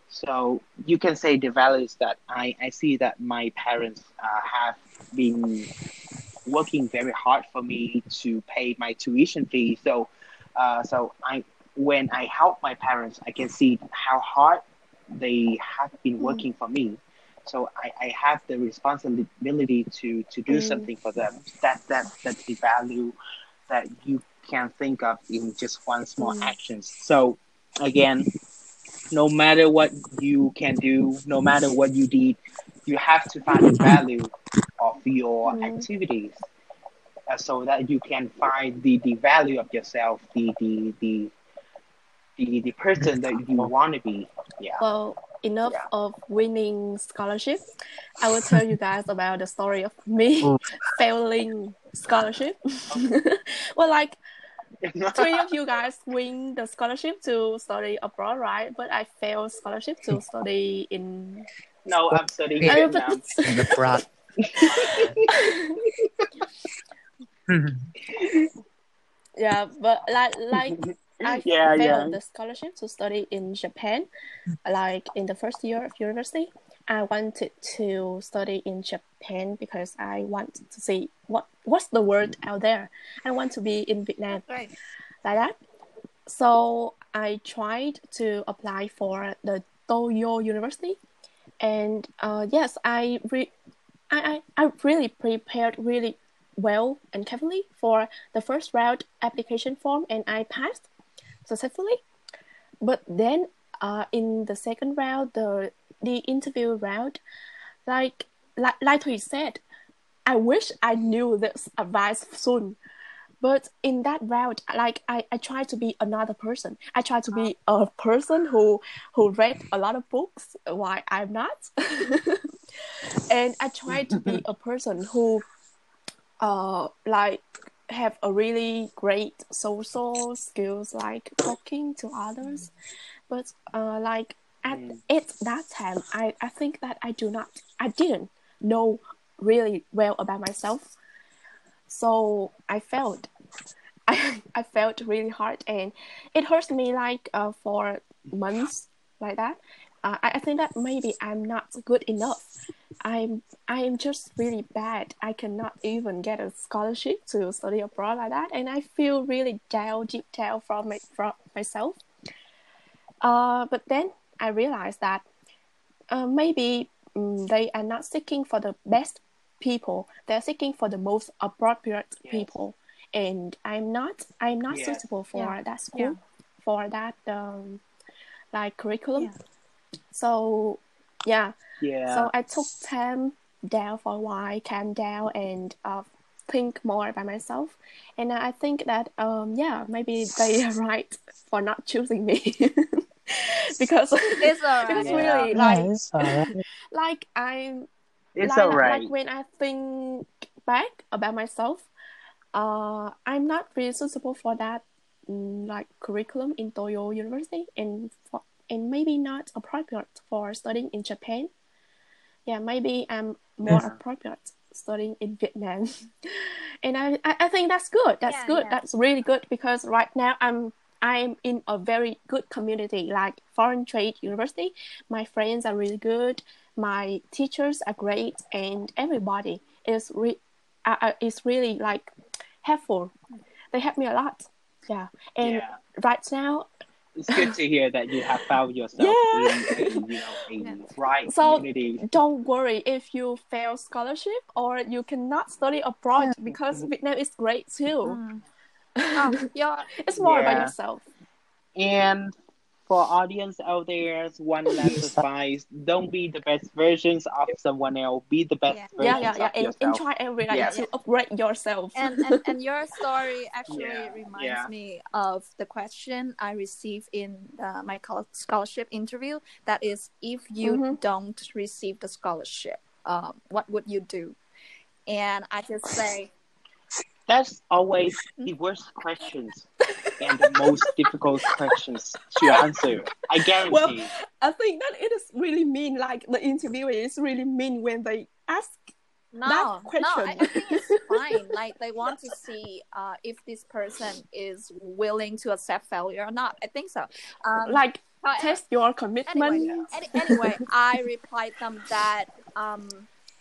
So you can say the values that I, I see that my parents uh, have been working very hard for me to pay my tuition fee. So uh, so I when I help my parents, I can see how hard they have been working for me. So I, I have the responsibility to, to do Mm. something for them. That that that's the value that you can think of in just one small Mm. actions. So again, no matter what you can do, no matter what you did, you have to find the value of your Mhm. activities uh, so that you can find the, the value of yourself, the the the the, the person that you want to be. Yeah. Well, enough Yeah. of winning scholarship. I will tell you guys about the story of me Oh. failing scholarship. well, like three of you guys win the scholarship to study abroad, right? But I failed scholarship to study in. no, I'm studying in I- Vietnam. the brat. yeah, but like like I Yeah, failed yeah. the scholarship to study in Japan, like in the first year of university. I wanted to study in Japan because I want to see what what's the world out there. I want to be in Vietnam Right. like that. So I tried to apply for the Toyo University, and uh, yes, I re- I, I I really prepared really well and carefully for the first round application form, and I passed successfully. But then, uh, in the second round, the the interview round, like like like we said, I wish I knew this advice soon. But in that round, like I, I try to be another person. I try to be a person who who read a lot of books. Why I'm not, and I try to be a person who, uh, like have a really great social skills, like talking to others. But uh, like at Mm. at that time, I I think that I do not, I didn't know really well about myself. So I felt I, I felt really hard and it hurts me like uh, for months like that. Uh, I, I think that maybe I'm not good enough. I'm I'm just really bad. I cannot even get a scholarship to study abroad like that and I feel really down deep down from, my, from myself. Uh, but then I realized that uh, maybe um, they are not seeking for the best people they're seeking for the most appropriate Yes. people and i'm not i'm not Yes. suitable for Yeah. that school Yeah. for that um like curriculum Yeah. so yeah Yeah. so i took time down for a while calm down and uh, think more by myself and i think that um yeah maybe they are right for not choosing me because It's alright. because Yeah. really like Nice. alright. like i'm it's like, alright. like when I think back about myself, uh, I'm not really suitable for that mm, like curriculum in Toyo University, and for, and maybe not appropriate for studying in Japan. Yeah, maybe I'm more Yeah. appropriate studying in Vietnam, and I, I I think that's good. That's Yeah, good. yeah. That's really good because right now I'm I'm in a very good community, like Foreign Trade University. My friends are really good. My teachers are great, and everybody is re- uh, uh, is really like helpful. They help me a lot. Yeah, and Yeah. right now, It's good to hear that you have found yourself Yeah. in a you know a Yeah. right So- community. don't worry if you fail scholarship or you cannot study abroad because Vietnam is great too. Mm. Oh, you're, It's more about yourself. And for audience out there, one last advice: don't be the best versions of someone else. Be the best Yeah. Yeah, versions yeah, yeah. of And, yourself. and try every like Yes. to upgrade yourself. and, and and your story actually Yeah, reminds yeah. me of the question I received in uh, my scholarship interview. That is, if you Mhm. don't receive the scholarship, um, what would you do? And I just say, That's always the worst questions and the most difficult questions to answer. I guarantee. Well, I think that it is really mean. Like the interviewer is really mean when they ask. no, That no, I. I think it's fine. like they want to see uh, if this person is willing to accept failure or not. I think so. Um, like however- test your commitment. anyway, any, anyway, I replied them that um,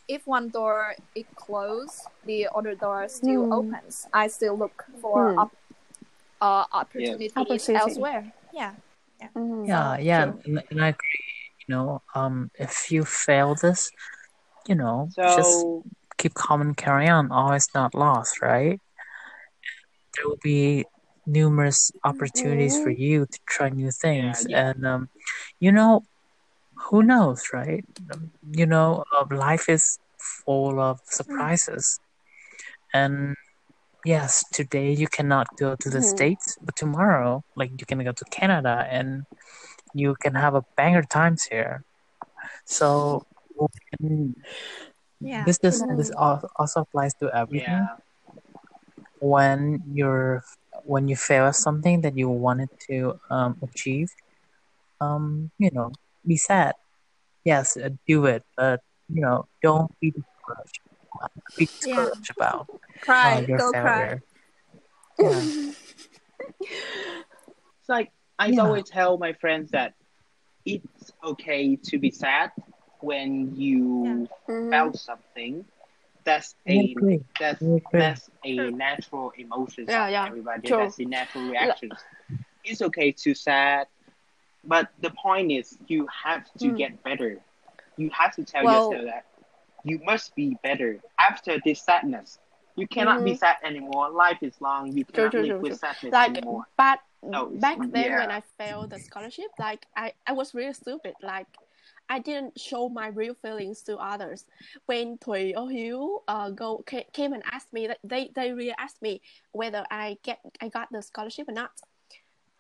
if one door is closed, the other door still Hmm. opens. I still look for Hmm. op- uh, opportunities Opportunity. elsewhere. Yeah. Yeah, So, yeah, true. and, and I agree. You know, um, if you fail this, you know, just keep calm and carry on. All is not lost, right? There will be numerous opportunities for Mhm. you to try new things, yeah. and um, you know, who knows, right? Um, You know, uh, life is full of surprises. And yes, today you cannot go to the Mhm. States, but tomorrow, like you can go to Canada and you can have a banger times here. So and Yeah. this this Mhm. this also applies to everything. Yeah. When you're when you fail at something that you wanted to um, achieve, um, you know, be sad. Yes, uh, do it, but you know, don't be discouraged. Be Yeah. discouraged about Cry, uh, your go cry. Yeah. It's like I Yeah. always tell my friends that it's okay to be sad when you Mhm. felt something. That's a that's that's a natural emotion. Yeah, yeah, Everybody. true. That's the natural reaction. It's okay to sad, but the point is you have to Mm. get better. You have to tell Well- yourself that you must be better after this sadness. You cannot be Mhm. sad anymore. Life is long. You True, cannot true, live true, with true. sadness Like, anymore. but No, back then when. I failed the scholarship, like I, I was really stupid. Like I didn't show my real feelings to others. When Thủy or Hiếu uh go ca- came and asked me that they they really asked me whether I get I got the scholarship or not.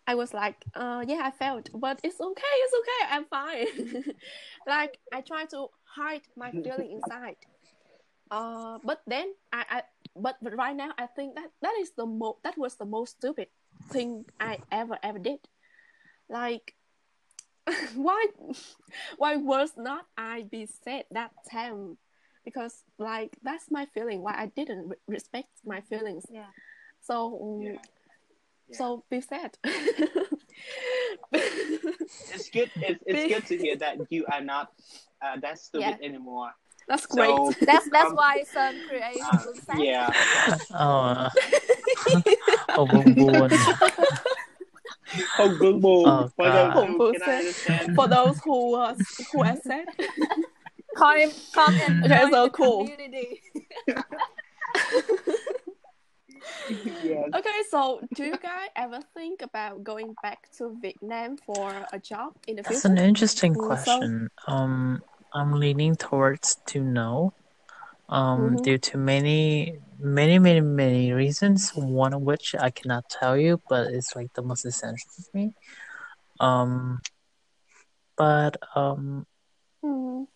I was like, uh, yeah, I failed, but it's okay, it's okay, I'm fine. like I try to hide my feeling inside. Uh, but then I, I but, right now I think that that is the mo that was the most stupid thing I ever ever did. Like, why why was not I be sad that time? Because like that's my feeling. Why I didn't re- respect my feelings. Yeah. So um, Yeah. Yeah. so be sad. it's good. It's, it's good to hear that you are not uh, that stupid anymore. That's great. So That's that's Um, why Sơn creates uh, Blue Sad. yeah, Oh, oh, buồn buồn. không vương buồn. Oh, For those who cannot understand. For those who uh, who are sad. Come, come and Okay, join so the cool. Community. yes. Okay, so do you guys ever think about going back to Vietnam for a job in the That's future? That's an interesting Mm, so- question. Um, I'm leaning towards to no. Um, Mhm. due to many, many, many, many reasons. One of which I cannot tell you, but it's like the most essential for me. Um, but um, Mhm.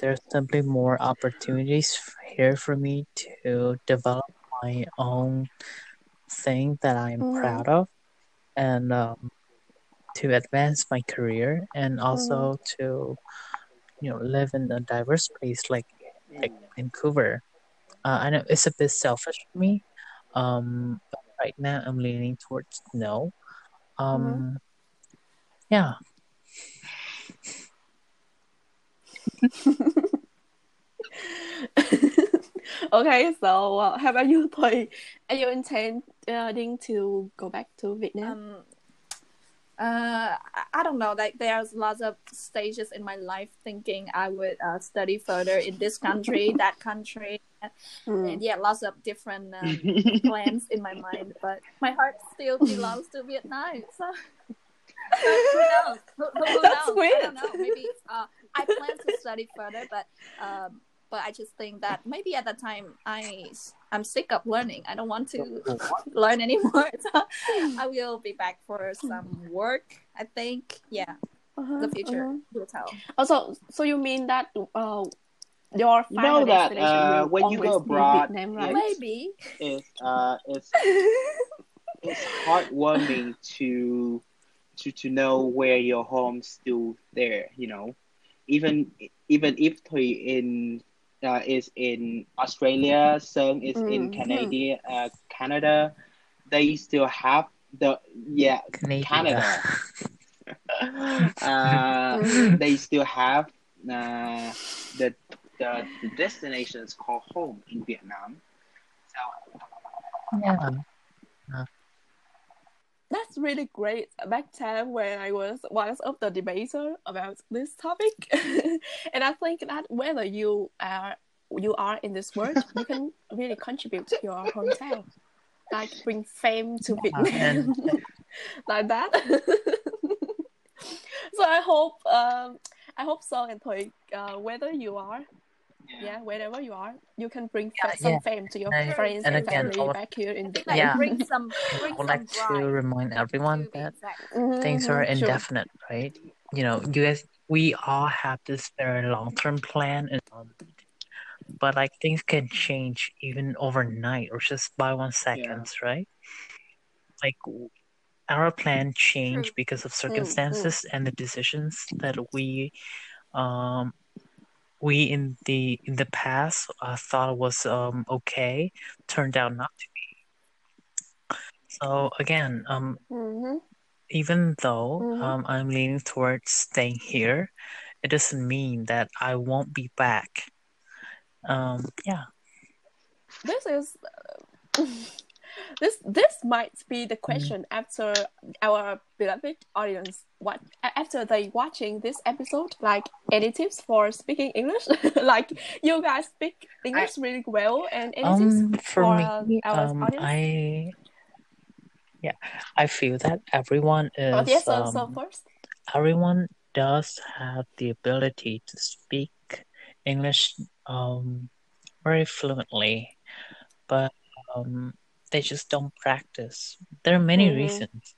there's simply more opportunities here for me to develop my own thing that I'm Mhm. proud of and um, to advance my career and also to you know live in a diverse place like, like Vancouver. Uh, I know it's a bit selfish for me. Um, but right now I'm leaning towards no. Um, yeah. okay, so uh, how about you, Thùy? Are you intending to go back to Vietnam? Um, uh, I, don't know. Like there's lots of stages in my life thinking I would uh, study further in this country, that country, Mm. and yeah, lots of different um, plans in my mind. But my heart still belongs to Vietnam. So who knows? Who, who, who That's knows? I don't know. Maybe uh, I plan to study further, but um, but I just think that maybe at that time I I'm sick of learning. I don't want to learn anymore. So I will be back for some work. I think. Yeah, Uh-huh, the future uh-huh. will tell. Also, so you mean that uh, your You final know that, uh, will when you go abroad, Vietnam, right? Maybe. It's uh, it's it's heartwarming to to to know where your home's still there. You know, even even if Thùy in uh, is in Australia, Sơn is in Mhm. Canada, uh, Canada, they still have the yeah Canada. Canada. uh, Mhm. they still have uh, the, the the destinations called home in Vietnam. So Yeah. That's really great. Back then, when I was one of the debater about this topic, and I think that whether you are you are in this world, you can really contribute to your hometown, like bring fame to Vietnam, like that. so I hope um, I hope so. And uh, whether you are, yeah. wherever you are, you can bring Yeah, some yeah. fame to your And- friends and and, again, family would- back here in the Like Vietnam. Yeah. bring some I would like to remind everyone to that exact. Mhm, things are mhm, true. indefinite, right? You know, you guys, we all have this very long-term plan, and but like things can change even overnight or just by one seconds, right? Like our plan changed True. because of mm. circumstances and the decisions that we, um, we in the in the past uh, thought was um okay, turned out not to be. So again, um, Mhm. even though Mhm. um, I'm leaning towards staying here, it doesn't mean that I won't be back. Um, yeah, This is uh, this this might be the question after our beloved audience what after they watching this episode like any tips for speaking english? Like you guys speak english really well and any tips um, for for me, our um, audience? I, yeah, I feel that everyone is oh, is, yes so, so um, first. everyone does have the ability to speak English, um, very fluently, but, um, they just don't practice. There are many Mhm. reasons,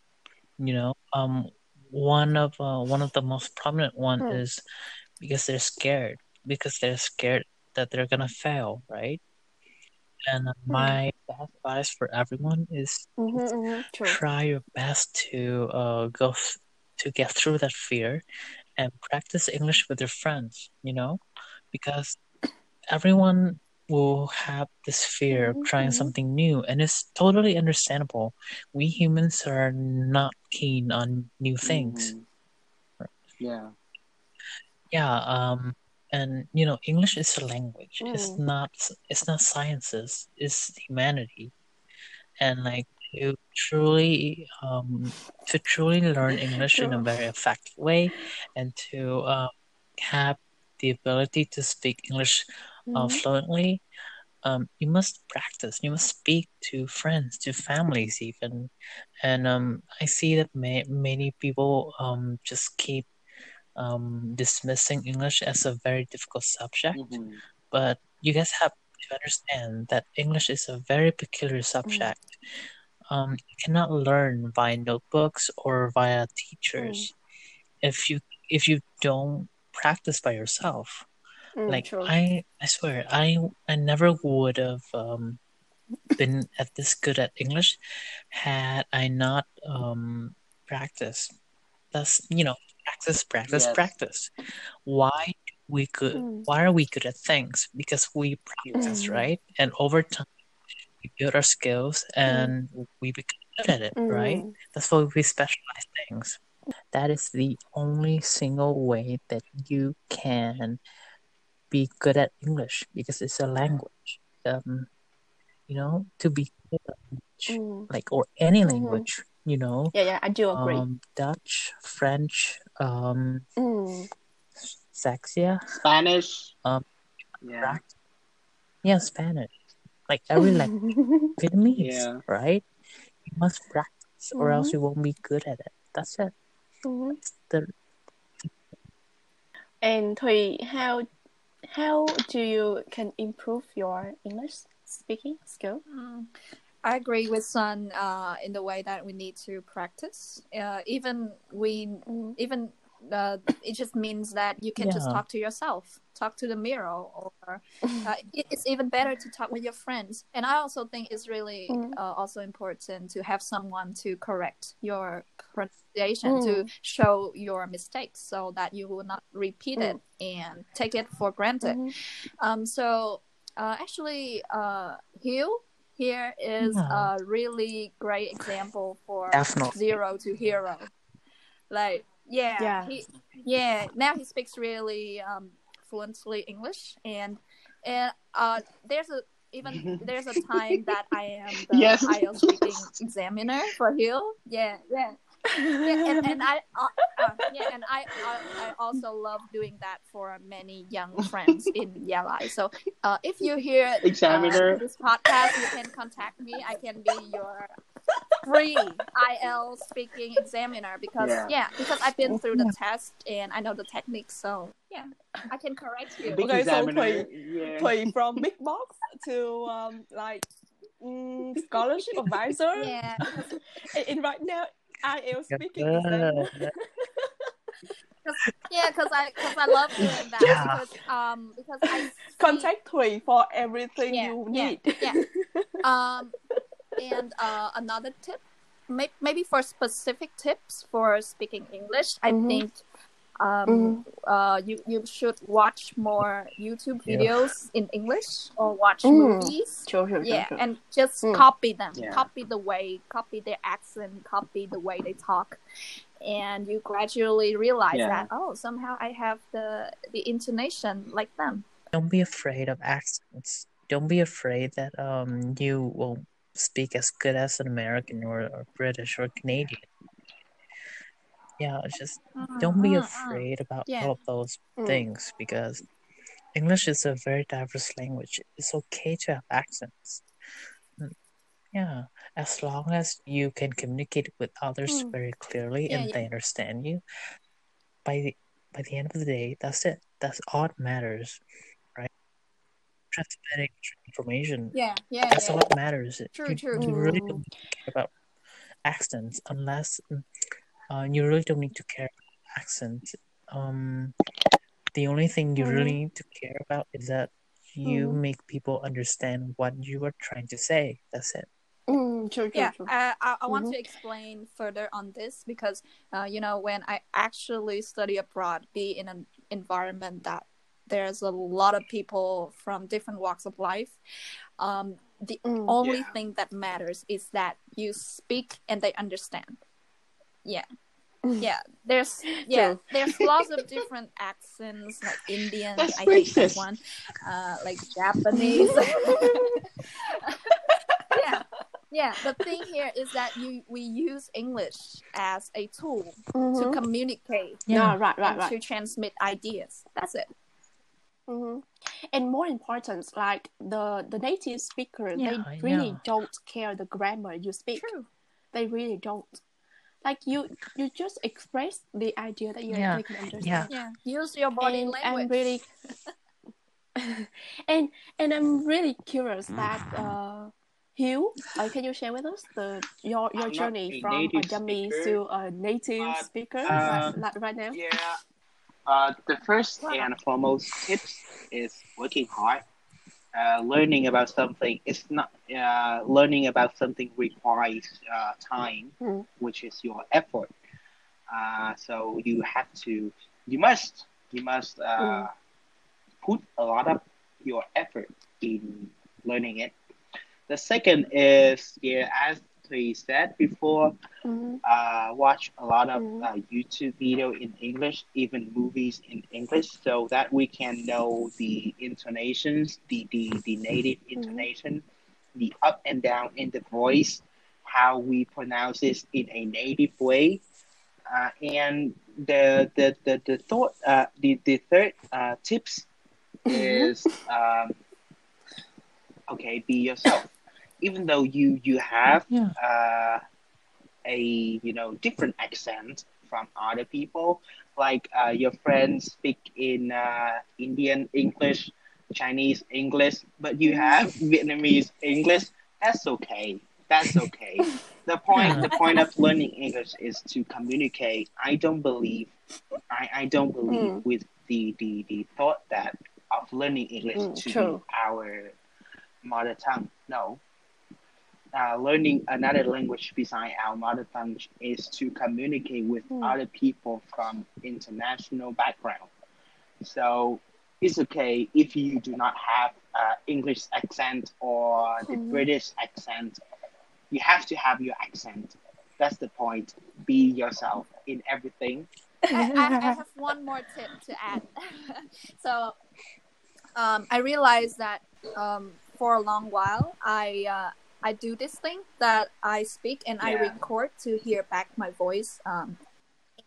you know. Um, one of uh, one of the most prominent one Hmm. is because they're scared, because they're scared that they're gonna fail, right? And uh, Hmm. my advice for everyone is Mhm, mhm, try your best to uh go to get through that fear and practice English with your friends, you know, because everyone will have this fear of trying mhm. something new, and it's totally understandable. We humans are not keen on new things. Mhm. Yeah. Yeah, um, and you know, English is a language. It's Mm. not it's not sciences, it's humanity. And like to truly um to truly learn English in a very effective way and to um have the ability to speak English uh, Mhm. fluently, um, you must practice. You must speak to friends, to families, even. And um, I see that ma- many people um, just keep um, dismissing English as a very difficult subject. Mhm. But you guys have to understand that English is a very peculiar subject. Um, you cannot learn via notebooks or via teachers if you if you don't practice by yourself Mm, like true I I swear I I never would have um been at this good at English had I not um practiced. That's you know practice practice Yes. practice. Why we good Mm. why are we good at things? Because we practice, Mm. right? And over time we build our skills and we become good at it, right? Mm. That's why we specialize things. That is the only single way that you can be good at English because it's a language. Um, you know, to be good at language, Mm. like or any Mhm. language, you know, yeah yeah i do agree um, Dutch, French, um, Mm. Saxia, Spanish. Um, Yeah. yeah, Spanish, like every language, Vietnamese, Yeah. right? You must practice, or else Mhm. you won't be good at it. That's it. Mhm. That's the And Thùy, how how do you can improve your English speaking skill? Mm, I agree with Sơn uh, in the way that we need to practice. Uh, even we, Mm. even uh, it just means that you can just talk to yourself, talk to the mirror, or uh, it, it's even better to talk with your friends. And I also think it's really Mm. uh, also important to have someone to correct your pronunciation, to Mm. show your mistakes, so that you will not repeat it and take it for granted. Mhm. Um, so uh, actually, uh, Hiếu here is Yeah. a really great example for Definitely. zero to hero. Like, yeah, Yeah. he, yeah. Now he speaks really um, fluently English, and and uh, there's a even there's a time that I am the Yes. IELTS speaking examiner for Hiếu. Yeah, yeah yeah, and, and I, uh, uh, yeah, and I, I, I also love doing that for many young friends in Gia Lai. So, uh, if you hear uh, Examiner. this podcast, you can contact me. I can be your free IELTS speaking examiner because Yeah. yeah. because I've been through the test and I know the technique. So yeah, I can correct you. Big Okay, so examiner, Thùy- yeah. Thùy from big box to um like mm, scholarship advisor. Yeah, And, and right now, IELTS Yeah. speaking examiner. yeah, because I because I love doing that Yeah. because um because I see- Contact Thùy for everything Yeah, you yeah, need. yeah. um and uh, another tip may- maybe for specific tips for speaking english i Mhm. think um Mhm. uh you you should watch more youtube Yeah. videos in english or watch Mm. movies Sure, sure, sure, yeah sure. and just Mm. copy them Yeah. copy the way copy their accent copy the way they talk and you gradually realize Yeah. that oh somehow i have the the intonation like them Don't be afraid of accents. Don't be afraid that um you will speak as good as an American or, or British or Canadian. Yeah, it's just don't be mm, mm. afraid about Yeah. all of those Mm. things because English is a very diverse language. It's okay to have accents. Mm, Yeah, as long as you can communicate with others Mm. very clearly Yeah, and they understand you, by the by the end of the day, that's it. That's all that matters, right? Transmitting information. yeah yeah That's all that matters. True, you, true. you really Mm. don't care about accents unless mm, uh, you really don't need to care about accents. Um, the only thing you really need to care about is that you Mhm. make people understand what you are trying to say. That's it. Mm, true, true, yeah true. uh, I, I want Mhm. to explain further on this because uh, you know when i actually study abroad be in an environment that there's a lot of people from different walks of life um, the Mm. only Yeah. thing that matters is that you speak and they understand yeah Mm. yeah there's yeah True. there's lots of different accents like indian That's i hate that one uh like japanese yeah yeah the thing here is that you we use english as a tool to Mhm. communicate Yeah, right, right, right. to transmit ideas that's it hmm And more important, like the the native speaker, Yeah, they really yeah. don't care the grammar you speak. true They really don't. Like you, you just express the idea that you Yeah, they can understand. yeah. yeah use your body and language I'm really, and and I'm really curious that uh, Hiếu, uh, can you share with us the your your I'm journey a from a native dummy to a native but, speaker uh, right, like right now? Yeah. Uh, the first Wow. and foremost tips is working hard. Uh, learning about something is not uh, learning about something requires uh, time, Mm. which is your effort. Uh, so you have to, you must, you must uh, Mm. put a lot of your effort in learning it. The second is, yeah, as we said before, Mhm. uh, watch a lot of Mhm. uh, YouTube video in English, even movies in English, so that we can know the intonations, the, the, the native intonation, the up and down in the voice, how we pronounce this in a native way. Uh, and the the the, the thought uh, the, the third uh, tips is um, okay be yourself even though you you have Yeah. uh, a you know different accent from other people like uh, your friends speak in uh, indian english chinese english but you have vietnamese english that's okay that's okay the point the point of learning english is to communicate i don't believe i, I don't believe Mm. with the, the the thought that of learning english Mm, to true. our mother tongue no uh, learning another language beside our mother tongue is to communicate with Hmm. other people from international background. So it's okay if you do not have uh, English accent or the Hmm. British accent. You have to have your accent. That's the point. Be yourself in everything. I, I, I have one more tip to add. so, um, I realized that um, for a long while, I uh, I do this thing that I speak and I record to hear back my voice. Um,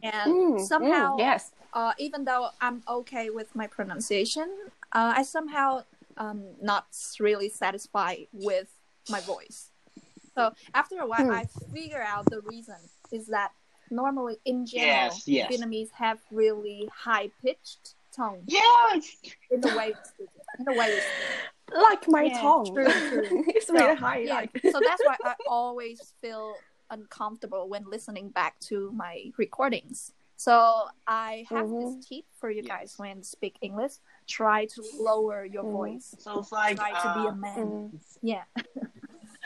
and Mm, mm, somehow, yes. uh, even though I'm okay with my pronunciation, uh, I somehow um not really satisfied with my voice. So after a while, Hmm. I figure out the reason is that normally in general, Yes, yes. Vietnamese have really high pitched tone Yes. in the way we speak it, in the way we speak. it. Like my Yeah, tongue. true, true. it's So, really high. yeah, Like. so that's why I always feel uncomfortable when listening back to my recordings. So I have Mhm. this tip for you Yes. guys when speak English. Try to lower your Mhm. voice. So it's like Try to be a uh, man. Mm. Yeah.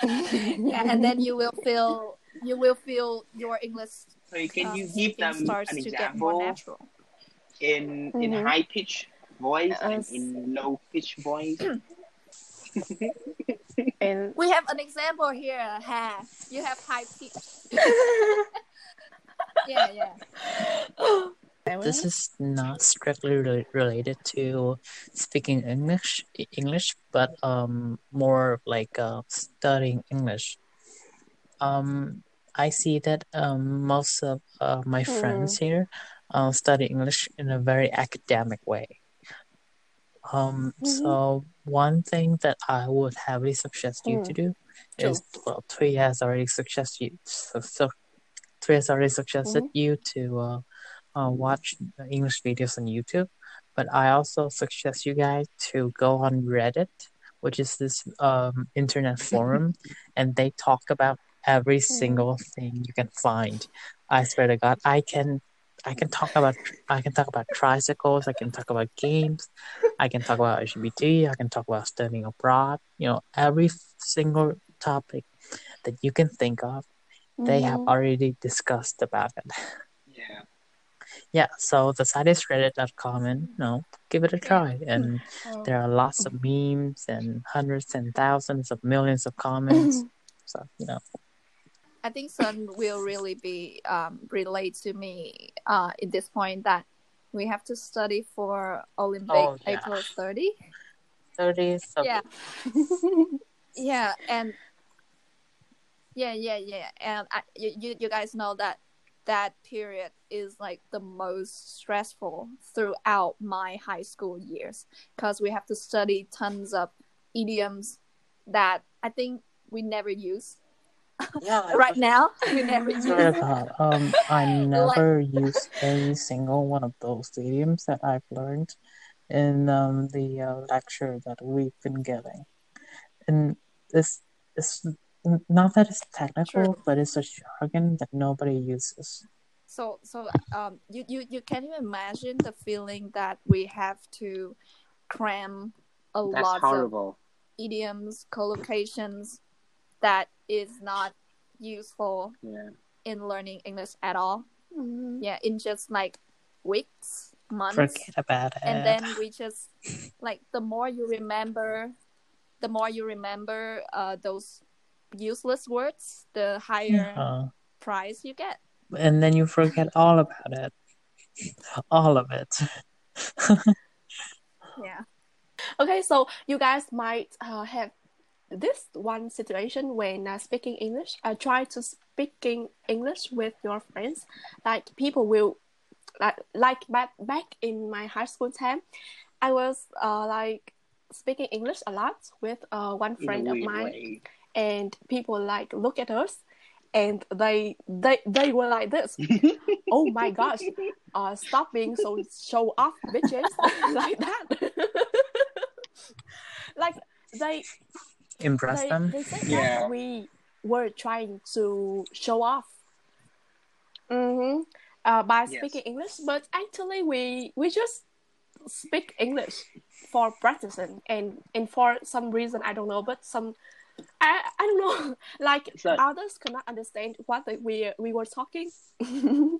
yeah, and then you will feel you will feel your English so can um, you give speaking them starts an to get more natural. In in Mhm. high pitch voice and in low pitch voice? and We have an example here. Ha, you have high pitch. Yeah, yeah. This is not strictly re- related to speaking English, English, but um, more like uh, studying English. Um, I see that um, most of uh, my friends here uh, study English in a very academic way. Um, Mhm. so one thing that I would heavily suggest you to do True. is well, Thùy has already suggested you, so, so Thùy has already suggested you to uh, uh, watch English videos on YouTube, but I also suggest you guys to go on Reddit, which is this um, internet forum, and they talk about every single thing you can find. I swear to God, I can, I can talk about, I can talk about tricycles, I can talk about games, I can talk about LGBT, I can talk about studying abroad. You know, every single topic that you can think of, they have Mhm. already discussed about it. Yeah. Yeah, so the site is reddit.com and you know, give it a try. And Oh. there are lots of memes and hundreds and thousands of millions of comments. so, you know, I think Sơn will really be um, relate to me uh, in this point that we have to study for Olympic Oh, yeah. April 30. 30 so Yeah. Yeah, and yeah, yeah, yeah, and I, you you guys know that that period is like the most stressful throughout my high school years because we have to study tons of idioms that I think we never use yeah, right now. We never use. Swear God, um, I never use any single one of those idioms that I've learned in um, the uh, lecture that we've been getting. And it's, it's not that it's technical, True. but it's a jargon that nobody uses. So so um you, you you can you imagine the feeling that we have to cram a That's lot of idioms, collocations that is not useful Yeah. in learning English at all. Mhm. Yeah, in just like weeks, months. Forget about it. And then we just like the more you remember the more you remember uh those useless words, the higher Uh, prize you get. and then you forget all about it. All of it. Yeah. Okay, so you guys might uh, have this one situation when uh, speaking English. Uh, try to speaking English with your friends. Like people will, like like back back in my high school time, I was uh, like speaking English a lot with uh, one friend of mine, way. and people like look at us, and they they they were like this. oh my gosh, uh, stop being so show off, bitches, like that. like they Impress they, them. they said Yeah. that we were trying to show off hmm uh, by Yes. speaking English, but actually we we just speak English for practicing and and for some reason I don't know, but some I I don't know like So- others could not understand what they, we we were talking.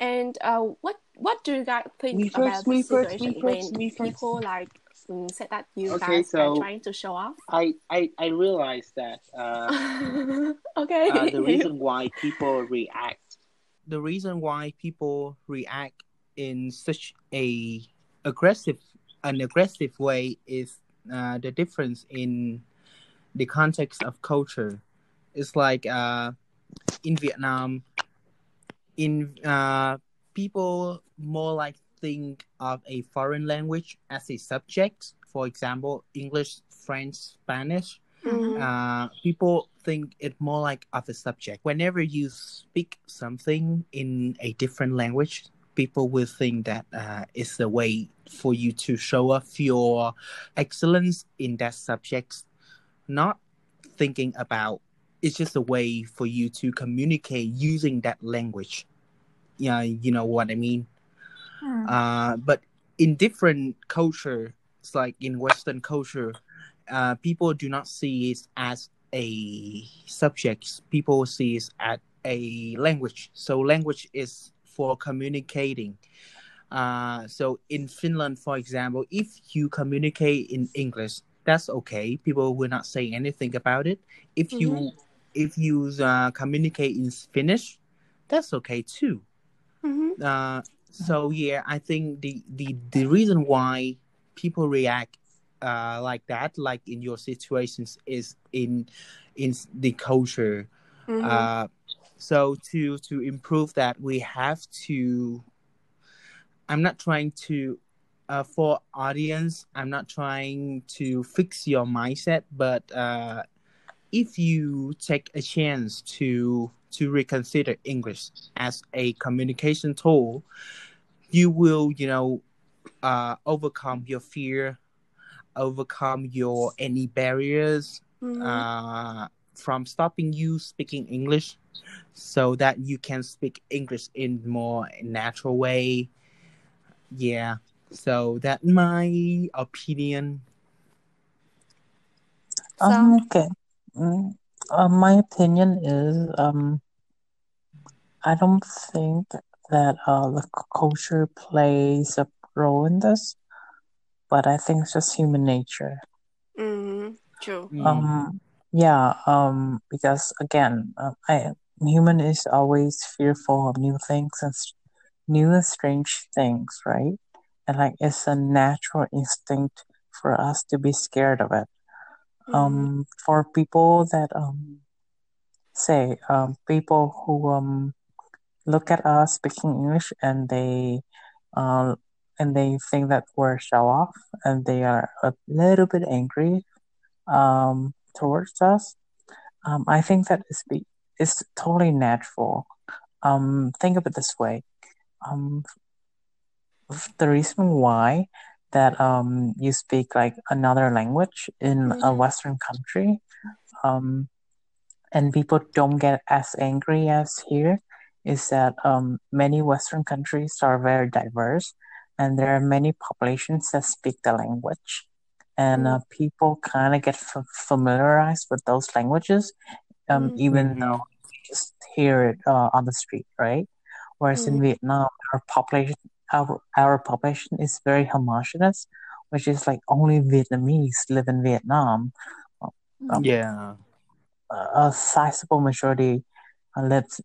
and uh, what what do you guys think Me about first, me this first, situation first, when first. people like mm, said that you Okay, guys are trying to show off? I, I, I realized that uh, okay. uh, the reason why people react the reason why people react in such a aggressive an aggressive way is uh, the difference in the context of culture it's like uh, in vietnam in uh, people more like think of a foreign language as a subject for example english french spanish Mhm. uh, people think it more like of a subject. Whenever you speak something in a different language, people will think that uh, it's a way for you to show off your excellence in that subject, not thinking about it's just a way for you to communicate using that language. Yeah, you know what I mean. Hmm. Uh, but in different culture, it's like in Western culture, uh, people do not see it as a subject. People see it as a language. So language is for communicating. Uh, so in Finland, for example, if you communicate in English, that's okay. People will not say anything about it. If you if you uh, communicate in Finnish, that's okay too. Mhm. Uh, so yeah, I think the the the reason why people react uh, like that, like in your situations, is in in the culture. Mhm. Uh, so to to improve that, we have to. I'm not trying to. Uh, for audience, I'm not trying to fix your mindset, but uh, if you take a chance to to reconsider English as a communication tool, you will, you know, uh, overcome your fear, overcome your any barriers Mhm. uh, from stopping you speaking English, so that you can speak English in more natural way. Yeah, so that my opinion. Um, okay. Mm, uh, my opinion is um, I don't think that uh, the culture plays a role in this, but I think it's just human nature. Mhm. True. Mm. Um, yeah, um, because again, uh, I human is always fearful of new things and s- new and strange things, right? And like it's a natural instinct for us to be scared of it. Um, for people that um say um people who um look at us speaking English and they uh and they think that we're show off and they are a little bit angry um towards us. Um, I think that is be is totally natural. Um, think of it this way. Um, the reason why that um you speak like another language in a Mhm. Western country, um, and people don't get as angry as here, is that um many Western countries are very diverse, and there are many populations that speak the language, and uh, people kind of get f- familiarized with those languages um, Mhm. even Mhm. though you just hear it uh, on the street, right? Whereas in Mhm. Vietnam, our population, our our population is very homogeneous, which is like only Vietnamese live in Vietnam. Um, Yeah. a a sizable majority uh, lives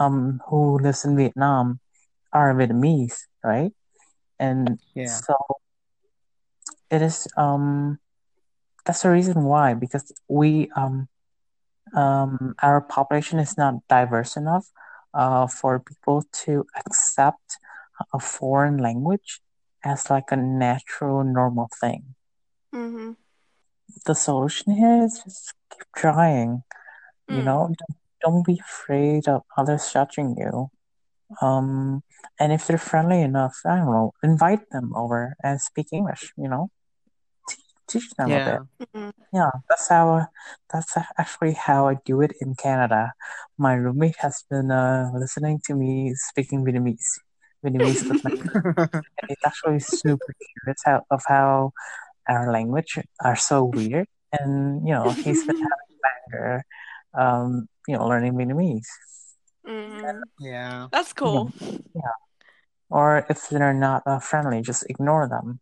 um who lives in Vietnam are Vietnamese, right? And Yeah. so it is um that's the reason why because we um um, our population is not diverse enough uh, for people to accept a foreign language as like a natural, normal thing. Mhm. The solution here is just keep trying. You Mm. know, don't, don't be afraid of others judging you. Um, and if they're friendly enough, I don't know, invite them over and speak English. You know, teach, teach them a bit. Yeah. Mhm. Yeah, that's how that's actually how I do it in Canada. My roommate has been uh, listening to me speaking Vietnamese, Vietnamese with my and he's actually super curious how, of how our language are so weird, and you know he's been having banger, um, you know, learning Vietnamese. Mhm. yeah. That's cool. Yeah, or if they're not uh, friendly, just ignore them.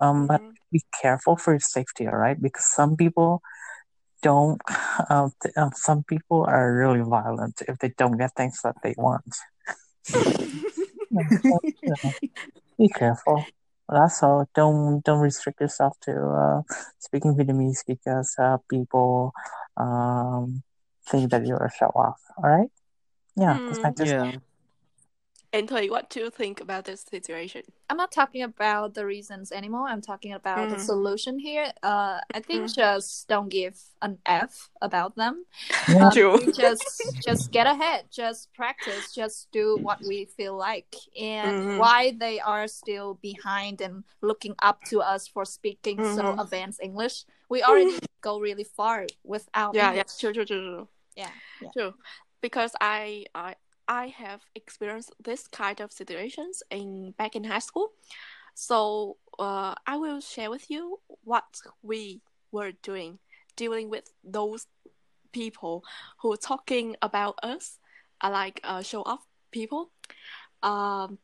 Um, but Mhm. be careful for your safety, all right? Because some people don't. Um, th- um, some people are really violent if they don't get things that they want. Yeah, so, you know, be careful. That's all. Don't don't restrict yourself to uh, speaking Vietnamese because uh, people um, think that you're a show off. All right? Yeah, that's my Mm. just Yeah. And Thùy, what do you think about this situation? I'm not talking about the reasons anymore. I'm talking about the Mhm. solution here. Uh, I think Mm. just don't give an F about them. Yeah. Um, True. just just get ahead, just practice, just do what we feel like. And Mhm. why they are still behind and looking up to us for speaking so Mhm. advanced English, we already go really far without Yeah, yeah, English. true, true, true, true. yeah, yeah. True, because I I I have experienced this kind of situations in back in high school. So uh, I will share with you what we were doing dealing with those people who are talking about us, uh, like uh, show off people. Um,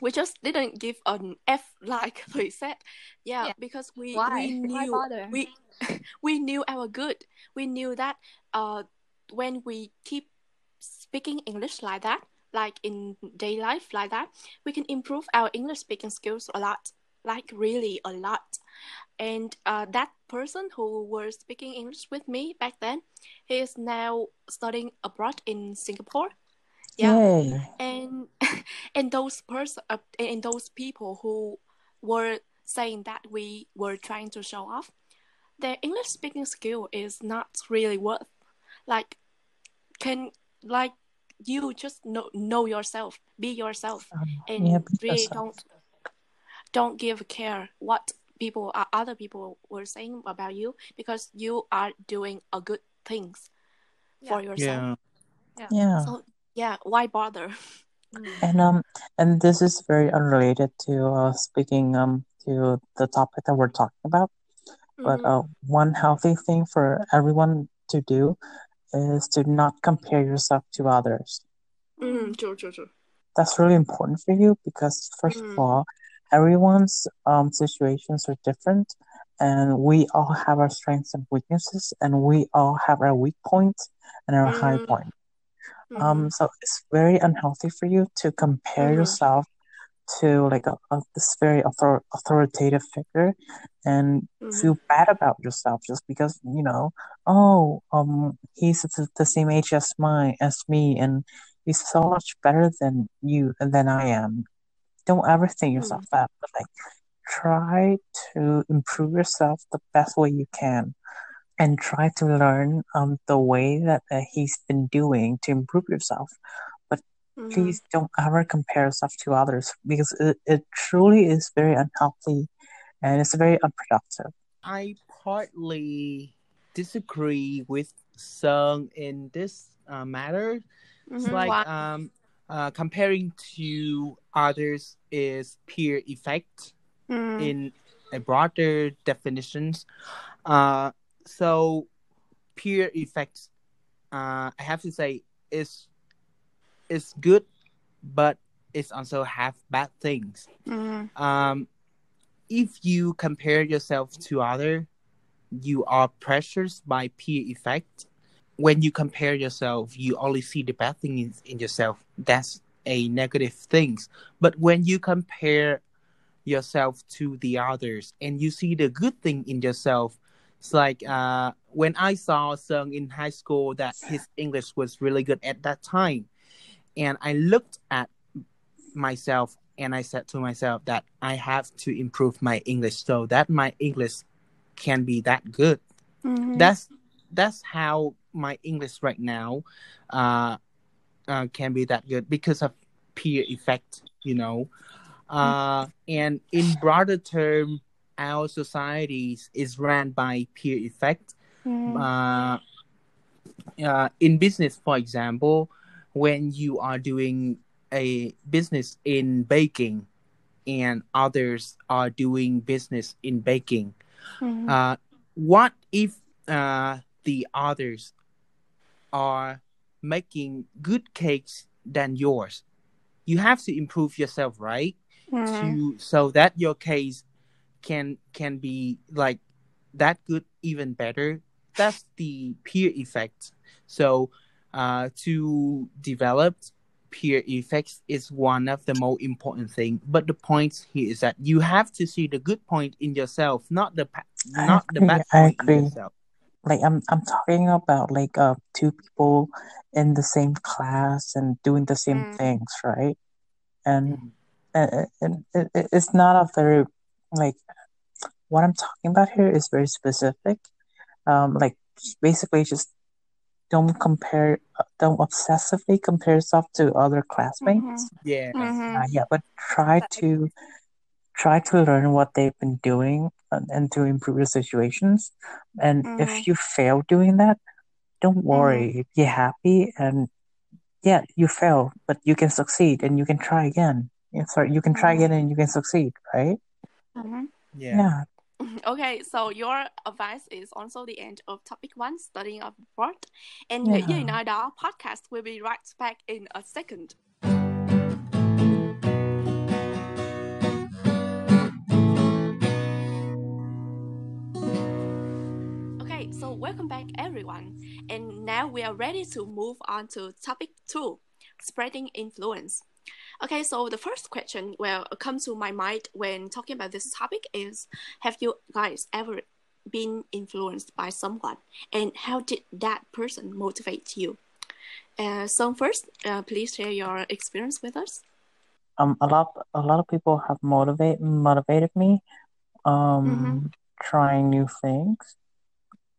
we just didn't give an F like we said. Yeah, Yeah. because we Why? we knew we we knew our good. We knew that uh when we keep speaking English like that, like in day life like that, we can improve our English speaking skills a lot, like really a lot. And uh, that person who was speaking English with me back then, he is now studying abroad in Singapore. Yeah, Yay. and and those person uh, and those people who were saying that we were trying to show off, their English speaking skill is not really worth. Like, can like you just know know yourself, be yourself, Um, and yeah, be really yourself. don't don't give care what people uh, other people were saying about you because you are doing a good things for yourself. Yeah. Yeah. So yeah, why bother? Mm. And um and this is very unrelated to uh speaking um to the topic that we're talking about. But Mhm. uh one healthy thing for everyone to do is to not compare yourself to others. Mm, true, true, true. That's really important for you because first of Mm. all, everyone's um situations are different and we all have our strengths and weaknesses and we all have our weak points and our high Mm. point. Mhm. Um, so it's very unhealthy for you to compare yourself to like a, a this very author, authoritative figure and Mhm. feel bad about yourself just because you know, oh, um, he's the, the same age as mine as me, and he's so much better than you and than I am. Don't ever think yourself that, but like try to improve yourself the best way you can and try to learn um the way that uh, he's been doing to improve yourself Mhm. please don't ever compare yourself to others because it, it truly is very unhealthy and it's very unproductive I partly disagree with Sơn in this uh, matter. It's Mhm. like Why? um, uh, comparing to others is peer effect Mm. in a broader definitions. Uh, so peer effects, uh, I have to say, is is good, but it's also have bad things. Mhm. Um, if you compare yourself to other, you are pressured by peer effect. When you compare yourself, you only see the bad things in, in yourself. That's a negative thing. But when you compare yourself to the others and you see the good thing in yourself, it's like uh, when I saw Sơn in high school that his English was really good at that time, and I looked at myself and I said to myself that I have to improve my English so that my English can be that good. Mhm. That's that's how my English right now uh, uh, can be that good because of peer effect, you know. Uh, and in broader term, our societies is ran by peer effect. Mhm. Uh, uh, in business, for example, when you are doing a business in baking and others are doing business in baking, Mhm. uh, what if uh, the others are making good cakes than yours? You have to improve yourself, right? Mhm. To so that your case can can be like that good, even better. That's the peer effect. So, uh, to develop peer effects is one of the most important thing. But the point here is that you have to see the good point in yourself, not the pa- I not the agree, bad I point in yourself. like i'm i'm talking about like uh two people in the same class and doing the same Mm. things right and, and, and it, it, it's not a very like what I'm talking about here is very specific. Um, like basically just don't compare, don't obsessively compare yourself to other classmates. Yeah. Mhm. Uh, yeah, but try to try to learn what they've been doing and, and to improve your situations. And Mhm. if you fail doing that, don't worry. Be happy and yeah, you fail, but you can succeed and you can try again. Yeah, sorry, you can try Mhm. again and you can succeed, right? Mhm. Yeah. Yeah. Okay, so your advice is also the end of topic one, studying abroad. And uh, yeah. Yeah. you know, the podcast will be right back in a second. Okay, so welcome back, everyone. And now we are ready to move on to topic two, spreading influence. Okay, so the first question will come to my mind when talking about this topic is Have you guys ever been influenced by someone, and how did that person motivate you? Uh, so first, uh, please share your experience with us. Um, a lot, a lot of people have motivate motivated me. Um, Mhm. trying new things.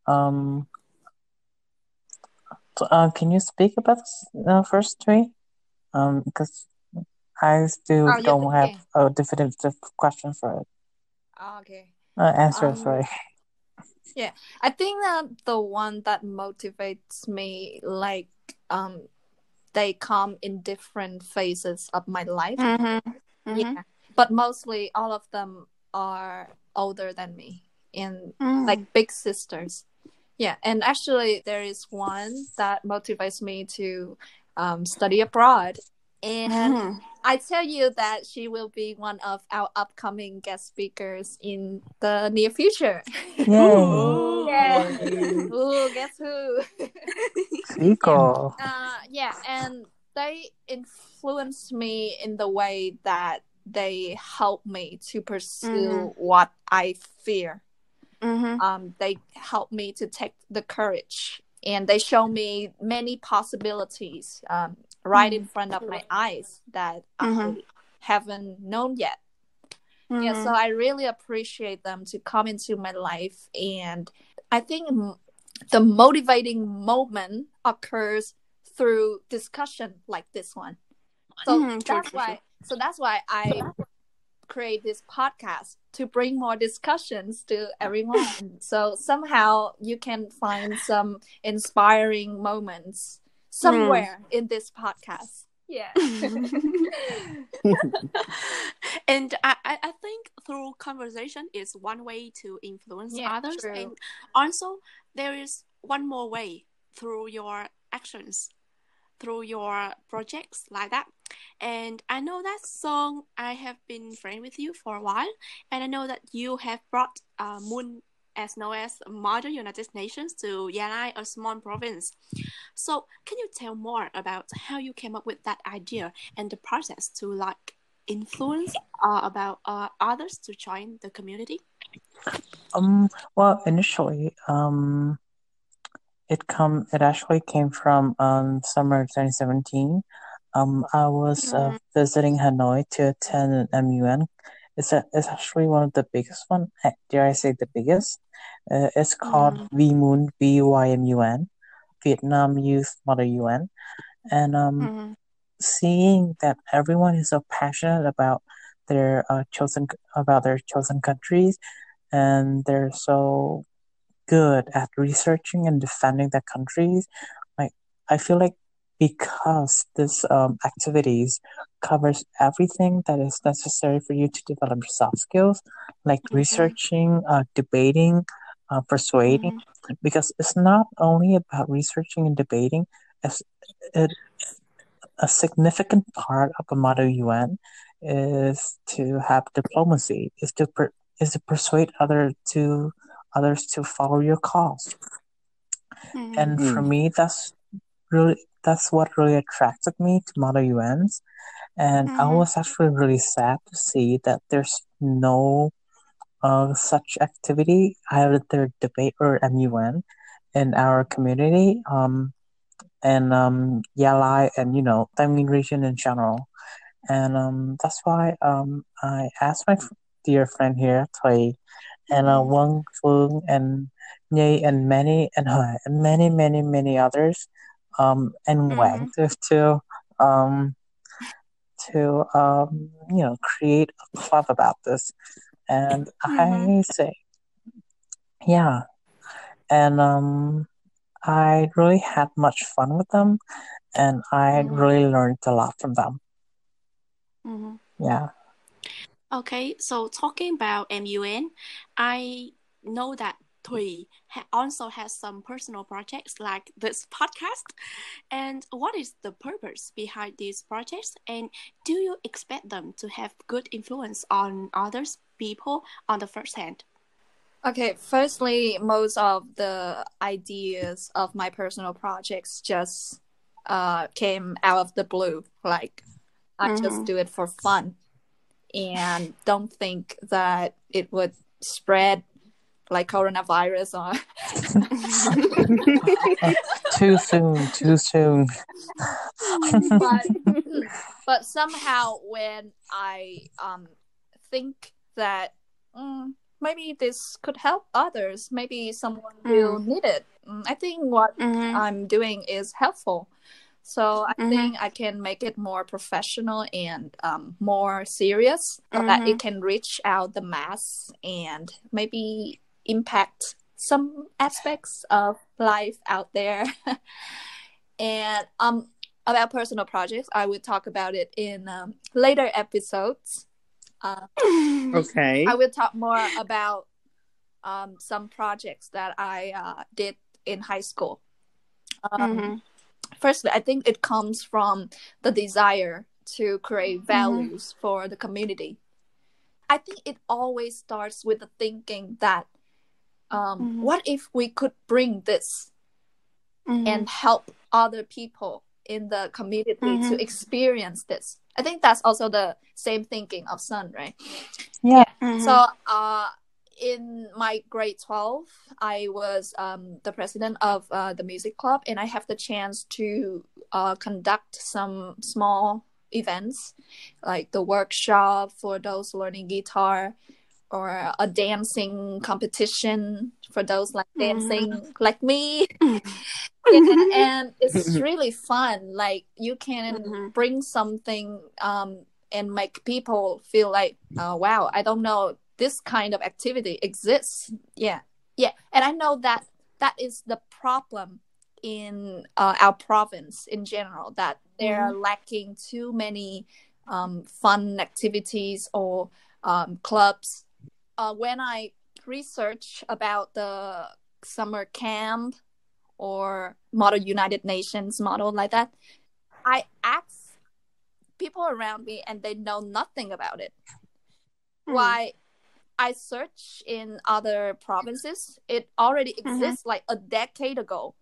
Um, so, uh, can you speak about this uh, first three? Um, because I still Oh, you're don't have thinking. a definitive question for it. Oh, okay. Uh, answer, Um, sorry. Yeah, I think that the one that motivates me, like, um, they come in different phases of my life. Mm-hmm. Yeah, but mostly all of them are older than me and Mm-hmm. like big sisters. Yeah, and actually, there is one that motivates me to um, study abroad, and Mm-hmm. I tell you that she will be one of our upcoming guest speakers in the near future. Yay! yeah. Ooh, guess who? Chico. uh, yeah, and they influenced me in the way that they help me to pursue what I fear. Mm-hmm. Um, they help me to take the courage, and they show me many possibilities um, right in mm-hmm. front of my eyes that. I mm-hmm. haven't known yet. Yeah, so mm-hmm. I really appreciate them to come into my life, and I think the motivating moment occurs through discussion like this one. So Mhm, true, that's true, why. So that's why I create this podcast to bring more discussions to everyone. so somehow you can find some inspiring moments somewhere in this podcast. Yeah. and I, I I think through conversation is one way to influence Yeah, others true. and also there is one more way through your actions through your projects like that and i know that Sơn i have been friend with you for a while and i know that you have brought uh, MUN as known as model United Nations to Gia Lai, a small province. So, can you tell more about how you came up with that idea and the process to like influence uh, about uh, others to join the community? Um, well, initially, um, it come it actually came from um summer 2017. Um, I was uh, visiting Hanoi to attend an MUN. It's a, it's actually one of the biggest one. eh, Dare I say the biggest? Uh, it's called VMUN, V Y M U N, Vietnam Youth Model UN, and um, Mm-hmm. seeing that everyone is so passionate about their uh, chosen about their chosen countries, and they're so good at researching and defending their countries. Like I feel like because this um, activities covers everything that is necessary for you to develop your soft skills, like Mhm. researching, uh, debating, uh, persuading. Because it's not only about researching and debating. It's it, a significant part of a model UN is to have diplomacy. Is to per, is to persuade other to others to follow your cause. Mm-hmm. And for me, that's really that's what really attracted me to model UNs. And I Mhm. was actually really sad to see that there's no uh, such activity, either debate or MUN, in our community, um, and um, Gia Lai, and you know, Tamin region in general. and um, that's why um, I asked my dear friend here, Thủy, and uh, Wang Phương, and Nhi, and many and Huệ, and many, many, many others, um, and Mhm. Wang to to um, to um, you know create a club about this, and I say, yeah, and um, I really had much fun with them, and I Mhm. really learned a lot from them. Mhm. Yeah. Okay, so talking about MUN, I know that Thùy ha- also has some personal projects like this podcast. And what is the purpose behind these projects? And do you expect them to have good influence on others people on the first hand? Okay, firstly, most of the ideas of my personal projects just uh, came out of the blue. Like, I just Mhm. do it for fun and don't think that it would spread like coronavirus or too soon, too soon. but but somehow when I um think that mm, maybe this could help others, maybe someone will need it. Mm, I think what Mhm. I'm doing is helpful. So I Mhm. think I can make it more professional and um, more serious so that it can reach out the mass and maybe impact some aspects of life out there. and um, about personal projects, I will talk about it in um, later episodes. Uh, Okay. I will talk more about um, some projects that I uh, did in high school. Um, Mhm. Firstly, I think it comes from the desire to create Mm-hmm. values for the community. I think it always starts with the thinking that um, Mhm. what if we could bring this Mhm. and help other people in the community to Mhm. experience this? I think that's also the same thinking of Sơn, right? Yeah. Mhm. So, uh, in my grade 12, I was um, the president of uh, the music club, and I have the chance to uh, conduct some small events like the workshop for those learning guitar or a dancing competition for those like dancing like me. And, it's really fun. Like you can Mhm. bring something um, and make people feel like uh, wow i don't know this kind of activity exists. Yeah. Yeah. And i know that that is the problem in uh, our province in general that they're lacking too many um, fun activities or um, clubs uh, when i research about the summer camp or model united nations model like that i ask people around me and they know nothing about it. Hmm. why i search in other provinces it already exists like a decade ago.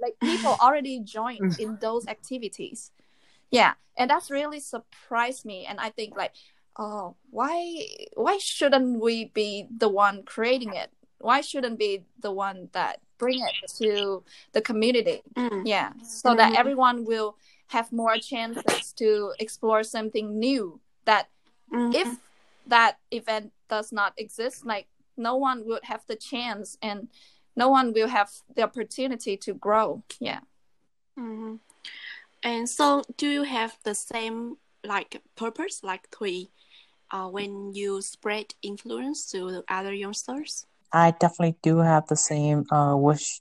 Like people already joined in those activities. Yeah and that's really surprised me. And i think like oh why why shouldn't we be the one creating it why shouldn't be the one that bring it to the community Mhm. yeah so that Mhm. everyone will have more chances to explore something new that Mhm. if that event does not exist like no one would have the chance and no one will have the opportunity to grow yeah Mhm. And so, do you have the same like purpose like Thùy, uh, when you spread influence to the other youngsters? I definitely do have the same uh, wish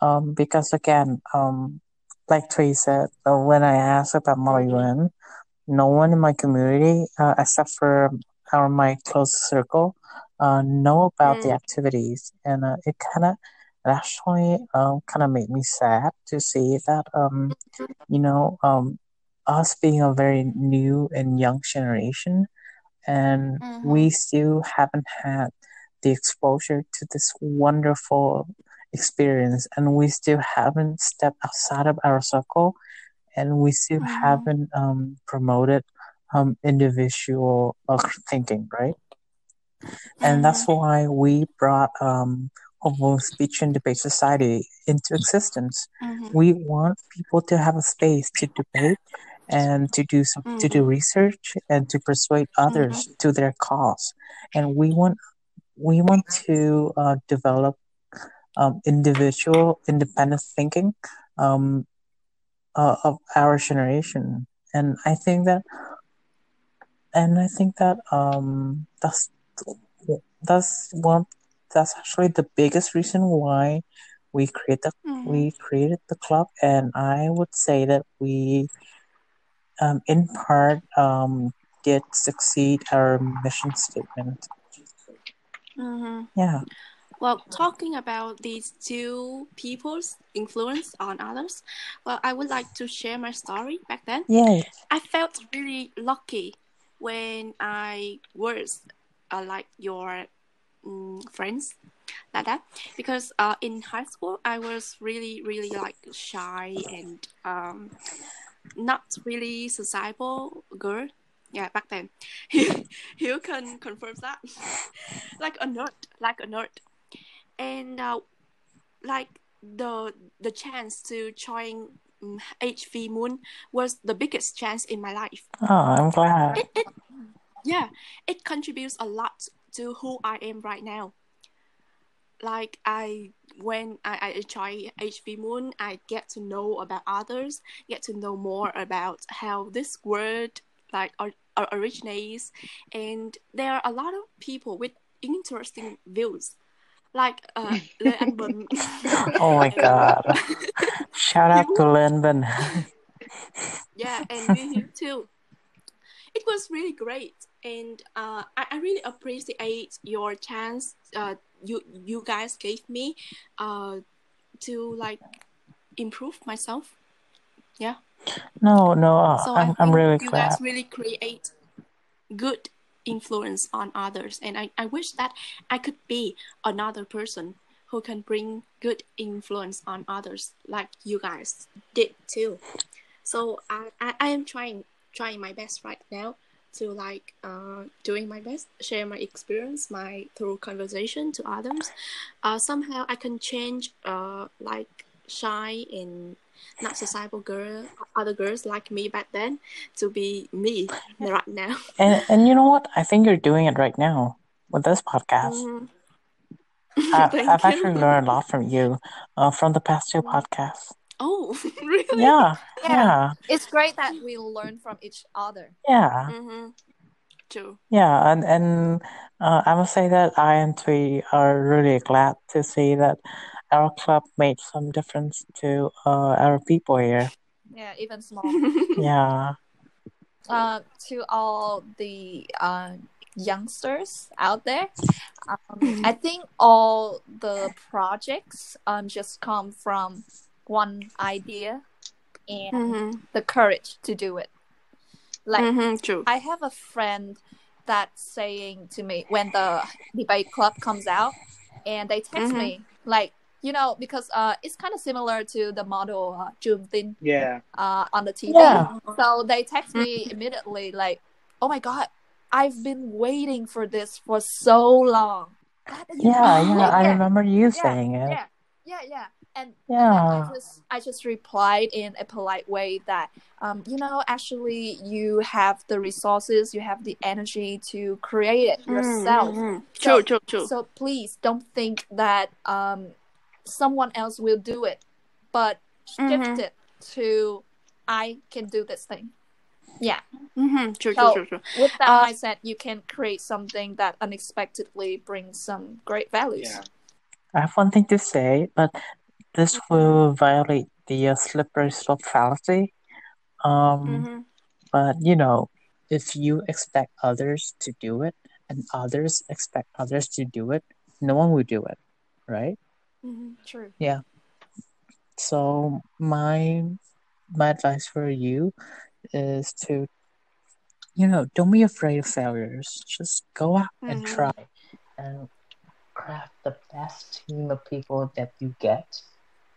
um, because again, um, like Trey said, uh, when I asked about Model UN, no one in my community, uh, except for our my close circle, uh, know about the Mm. activities, and uh, it kind of it actually um, kind of made me sad to see that um, you know um, us being a very new and young generation, and we still haven't had the exposure to this wonderful experience, and we still haven't stepped outside of our circle, and we still Mhm. haven't um, promoted um, individual uh, thinking, right? And that's why we brought um, Homo Speech and Debate Society into existence. Mhm. We want people to have a space to debate and to do some to do Mhm. research and to persuade others to their cause and we want we want to uh, develop um, individual independent thinking um, uh, of our generation and i think that and i think that um, that's that's one that's actually the biggest reason why we create the Mhm. we created the club and i would say that we um, in part um, did succeed our mission statement Mhm. yeah Well, talking about these two people's influence on others, well, I would like to share my story back then. yay I felt really lucky when I was uh, like your um, friends like that because uh, in high school I was really really like shy and um, not really sociable girl. Yeah, back then, you can confirm that. like a nerd, like a nerd, and uh, like the the chance to join um, HV MUN was the biggest chance in my life. Oh i'm glad. It, it yeah it contributes a lot to who i am right now like i when i, I join HV MUN i get to know about others get to know more about how this word like or, or originates. And there are a lot of people with interesting views. Like uh Le Anh oh my god. Shout out to linben yeah and me here too. It was really great. And uh, I, I really appreciate your chance uh, you you guys gave me uh, to like improve myself. Yeah. No no uh, so i'm i'm really you glad. guys really create good influence on others. And I, I wish that I could be another person who can bring good influence on others like you guys did too. So I, I, I am trying trying my best right now to like uh, doing my best share my experience my through conversation to others. Uh, somehow I can change uh, like shy and not sociable girl other girls like me back then to be me right now. And and you know what? I think you're doing it right now with this podcast. Mhm. I, Thank i've actually learned a lot from you uh, from the past two podcasts Oh, really? yeah Yeah. yeah It's great that we learn from each other. yeah Mm-hmm. True. Yeah, and and uh, I must say that I and Thùy are really glad to see that our club made some difference to uh, our people here. Yeah, even small. Yeah, uh, to all the uh, youngsters out there, um, I think all the projects um, just come from one idea and mm-hmm. the courage to do it. Like mm-hmm. True. I have a friend that's saying to me when the debate club comes out, and they text Mhm. me like you know because uh it's kind of similar to the model uh, June Thin Yeah. uh on the TV. Yeah. So they text me immediately like, "Oh my god, I've been waiting for this for so long." Glad yeah, yeah. I remember you Yeah, saying it. Yeah, yeah, yeah. And, and Yeah. then I just I just replied in a polite way that um, you know actually you have the resources, you have the energy to create it yourself. Mm-hmm. So- True, true, true. So please don't think that um, someone else will do it, but shift Mhm. it to I can do this thing. Yeah. mm-hmm. True, So- true, true, true. With that Uh, mindset, you can create something that unexpectedly brings some great values. Yeah. I have one thing to say, but this will violate the uh, slippery slope fallacy. Um, Mm-hmm. but you know, if you expect others to do it and others expect others to do it, no one will do it, right? Mm-hmm. True. Yeah. So my my advice for you is to you know don't be afraid of failures. Just go out and Mhm. try and craft the best team of people that you get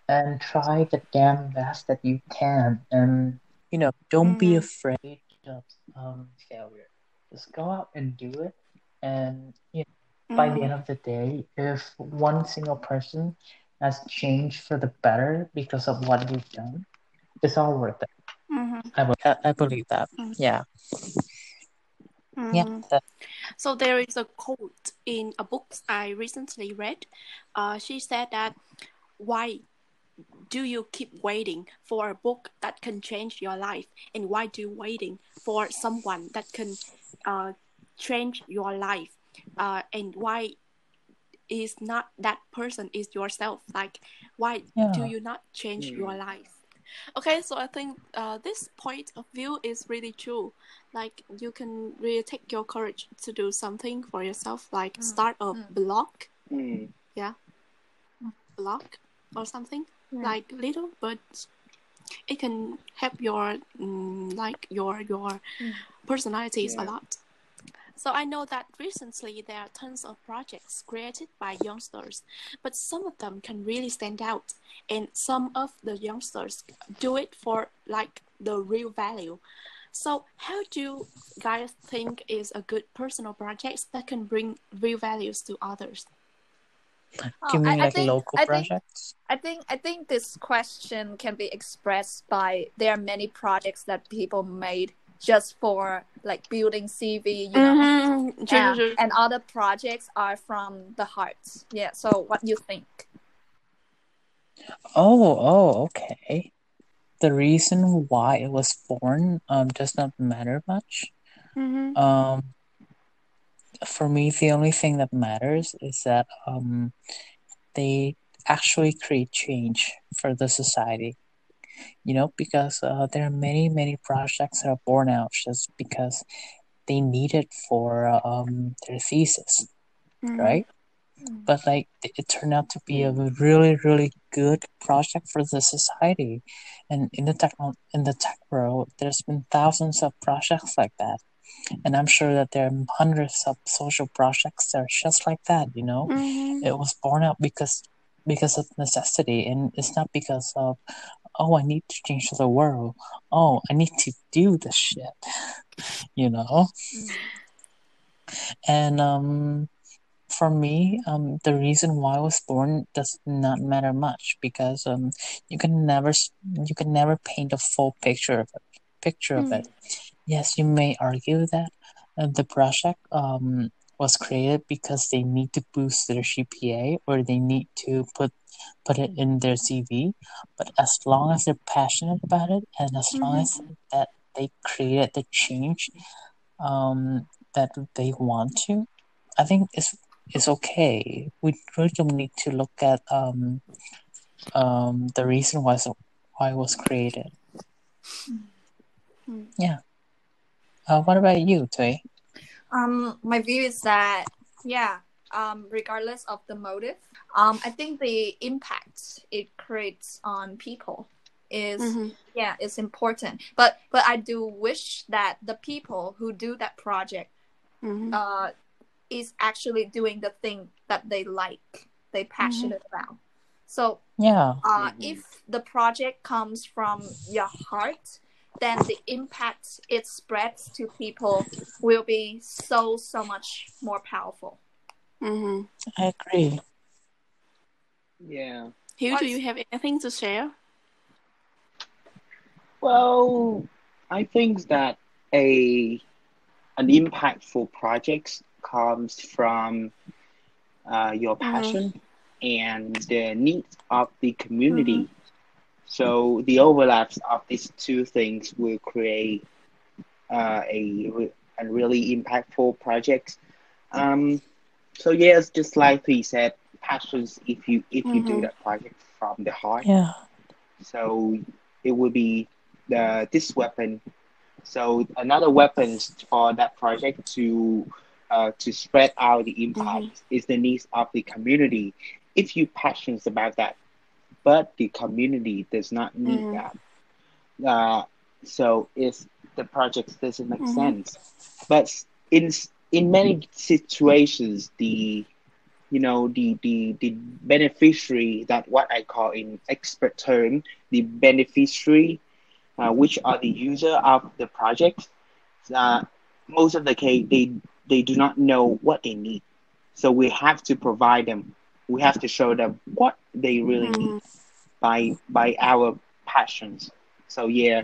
and try the damn best that you can and you know don't be Mhm. afraid of um failure. Just go out and do it and you know, by the end of the day if one single person has changed for the better because of what you've done, it's all worth it. Mm-hmm. I, be- I, I believe that. Mm. Yeah. Yeah. Mhm. That, So there is a quote in a book I recently read. Uh, she said that why do you keep waiting for a book that can change your life, and why do you waiting for someone that can uh, change your life, uh, and why is not that person is yourself? Like why do you not change Mm. your life? Okay, so I think uh, this point of view is really true. Like you can really take your courage to do something for yourself, like Mm, start a mm. blog, Mm. blog or something Yeah. like little, but it can help your mm, like your your Mm. personalities a lot. So I know that recently there are tons of projects created by youngsters, but some of them can really stand out, and some of the youngsters do it for like the real value. So how do you guys think is a good personal project that can bring real values to others? Oh, do you mean I, I like think, local I think? I think I think this question can be expressed by there are many projects that people made just for like building CV, you know, Mm-hmm. And, and other projects are from the heart. Yeah. So what do you think? Oh, oh, okay. The reason why it was born um does not matter much. Mm-hmm. Um, for me, the only thing that matters is that um they actually create change for the society. You know, because uh, there are many, many projects that are born out just because they need it for um their thesis, Mm-hmm. right? But like it it turned out to be a really, really good project for the society. And in the tech in the tech world, there's been thousands of projects like that. And I'm sure that there are hundreds of social projects that are just like that, you know? Mm-hmm. It was born out because because of necessity and it's not because of oh I need to change the world. Oh I need to do the shit. You know? And um for me, um, the reason why I was born does not matter much because um, you can never you can never paint a full picture of it. Picture of it. Yes, you may argue that uh, the project um was created because they need to boost their GPA or they need to put put it in their CV. But as long as they're passionate about it and as long as that they created the change um that they want to, I think it's it's okay. We really don't need to look at um um the reason why so, why it was created. Mm. Yeah. Uh, what about you, Thùy? Um, my view is that yeah, um, regardless of the motive, um, I think the impact it creates on people is Mm-hmm. yeah, it's important. But but I do wish that the people who do that project Mm-hmm. uh is actually doing the thing that they like, they passionate about. So Yeah. uh, Mhm. if the project comes from your heart, then the impact it spreads to people will be so so much more powerful. Mm-hmm. I agree. Yeah. Hiếu, do you have anything to share? Well, I think that a an impactful project comes from uh, your passion and the needs of the community. So the overlaps of these two things will create uh, a re- a really impactful project. Um, so yes, just like we said, passions. If you if you do Mhm. that project from the heart, Yeah. so it would be the this weapon. So another weapon for that project to uh, to spread out the impact is the needs of the community. If you passionate about that, but the community does not need Mhm. that, uh, so if the project doesn't make Mhm. sense, but in in many situations, the you know the the the beneficiary that what I call in expert term the beneficiary, uh, which are the user of the project. Uh, most of the case, they they do not know what they need, so we have to provide them. We have to show them what they really need by by our passions. So yeah,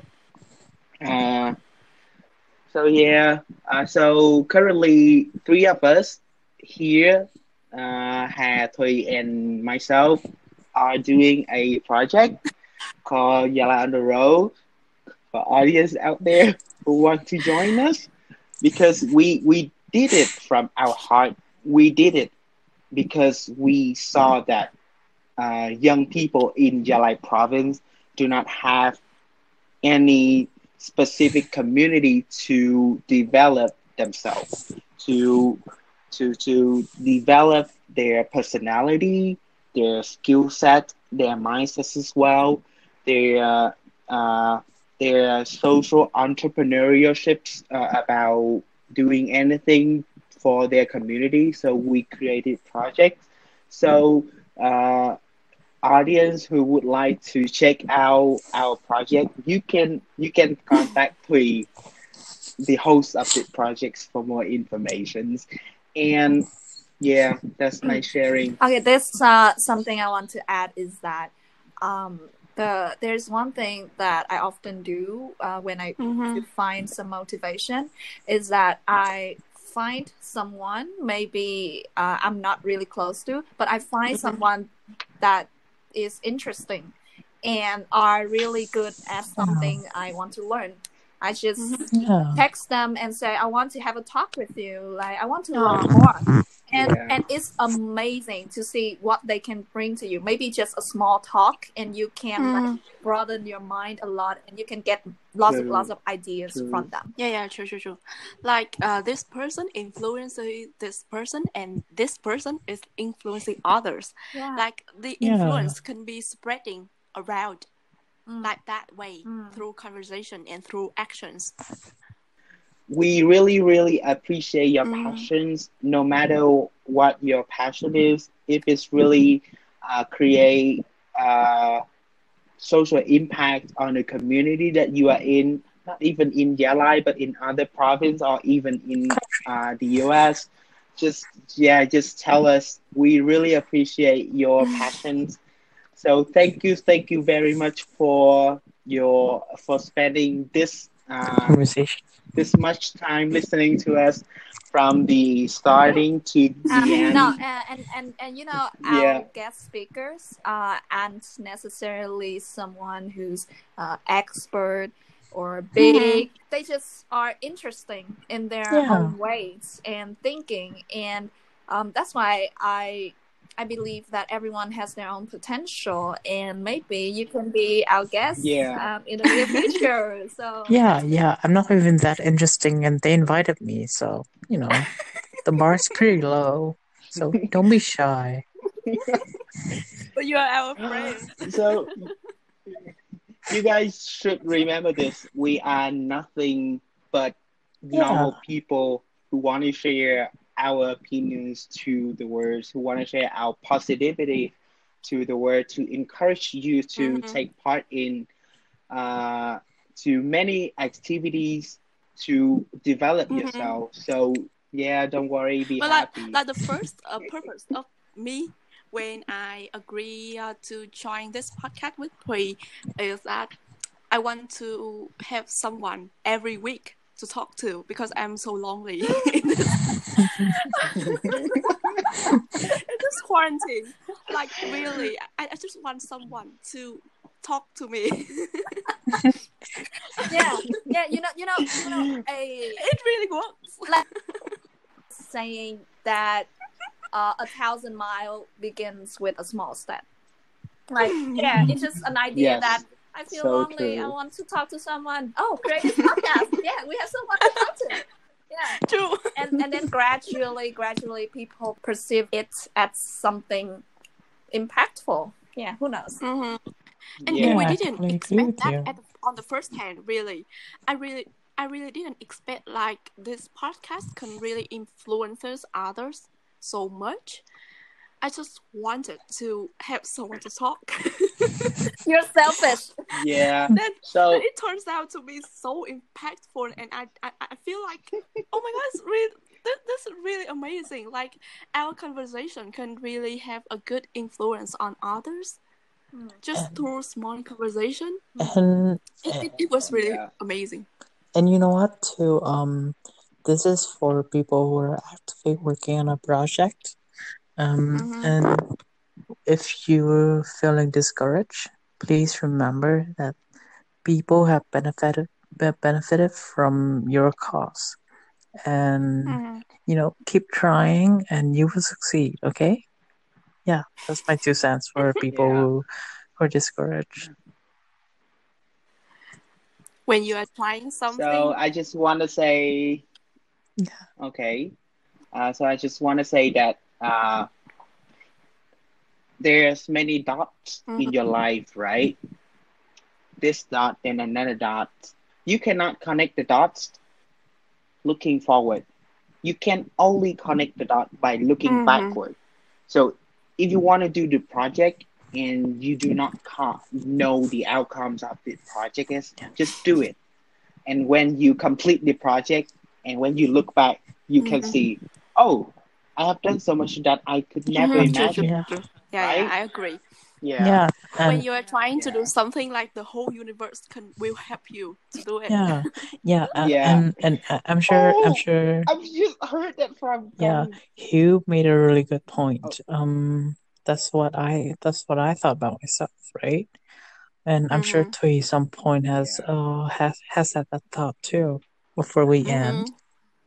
Uh, so yeah, uh, so currently three of us here, uh, Thùy, and myself are doing a project called Gia Lai on the Road. For audience out there who want to join us because we we did it from our heart. We did it because we saw that uh, young people in Gia Lai province do not have any specific community to develop themselves, to to to develop their personality, their skill set, their mindsets as well, their uh, their social entrepreneurships uh, about doing anything for their community. So we created projects. So uh, audience who would like to check out our project, you can you can contact Thùy, the host of the projects for more information. And yeah, that's my sharing. Okay, this uh, something I want to add is that um, the there's one thing that I often do uh, when I Mhm. find some motivation is that I find someone maybe uh, I'm not really close to, but I find Mhm. someone that is interesting and are really good at something I want to learn. I just Mhm. Yeah. text them and say I want to have a talk with you. Like I want to Oh. learn more. And Yeah. and it's amazing to see what they can bring to you. Maybe just a small talk and you can like Mm. broaden your mind a lot and you can get lots and True. lots of ideas True. from them. Yeah, yeah, true, true, true. Like uh, this person influences this person, and this person is influencing others. Yeah. Like the Yeah. influence can be spreading around Mm. Like that way Mm. through conversation and through actions. we really, really appreciate your Mhm. passions, no matter what your passion is. If it's really uh, create uh, social impact on the community that you are in, not even in Gia Lai, but in other province or even in uh, the US, just yeah, just tell us. We really appreciate your passions. So thank you, thank you very much for your for spending this. Uh, Conversation. this much time listening to us from the starting to the Um, end. no, and, and and and you know our Yeah. guest speakers uh, aren't necessarily someone who's uh, expert or big. They just are interesting in their Yeah. own ways and thinking, and um, that's why I I believe that everyone has their own potential, and maybe you can be our guest Yeah. um, in the near future. So Yeah, yeah. I'm not even that interesting, and they invited me, so you know, the bar's pretty low. So don't be shy. But you are our friend. So you guys should remember this. We are nothing but normal people who want to share our opinions to the world, who want to share our positivity to the world, to encourage you to Mhm. take part in uh, to many activities to develop Mhm. yourself. So yeah, don't worry, be But like, like the first uh, purpose of me when I agree uh, to join this podcast with Pui is that I want to have someone every week to talk to because I'm so lonely in this, in this quarantine. Like really, I, I just want someone to talk to me. yeah, yeah, you know, you know, you know, a it really works. Like saying that uh, a thousand mile begins with a small step. Like, yeah, it's just an idea Yes. that I feel So lonely. I want to talk to someone. Oh, great podcast. yeah, we have someone to talk to. Yeah, True. and and then gradually, gradually, people perceive it as something impactful. Yeah, who knows? hmm And Yeah. we didn't expect that at on the first hand. Really, I really, I really didn't expect like this podcast can really influences others so much. I just wanted to have someone to talk. You're selfish. yeah. then So then it turns out to be so impactful, and I, I, I feel like, oh my god, it's really. This, this is really amazing. Like our conversation can really have a good influence on others. just through small conversation. and It, it, it was really Yeah. amazing. and you know what too um this is for people who are actively working on a project um Mhm. and if you're feeling discouraged please remember that people have benefited be- benefited from your cause and Mhm. you know keep trying and you will succeed okay yeah that's my two cents for people Yeah. who, who are discouraged When you are trying something, So I just want to say, Yeah. okay. Uh, so I just want to say that uh, there's many dots in your life, right? This dot and another dot. You cannot connect the dots looking forward. You can only connect the dot by looking Mhm. backward. So if you want to do the project and you do not know the outcomes of the project is, just do it. And when you complete the project and when you look back, you can Mhm. see, oh, I have done so much that I could never Mhm, imagine. Yeah. true, true. Yeah, Right? yeah, I agree. Yeah. yeah when and you are trying to do something like the whole universe can will help you to do it. yeah yeah and Yeah. and, and I- i'm sure i'm Oh, sure I've just heard that from Yeah, from- Hiếu made a really good point. Um, that's what I that's what I thought about myself, right? And I'm sure Mhm. Thùy some point has Yeah. uh has has had that thought too. Before we end, Mhm.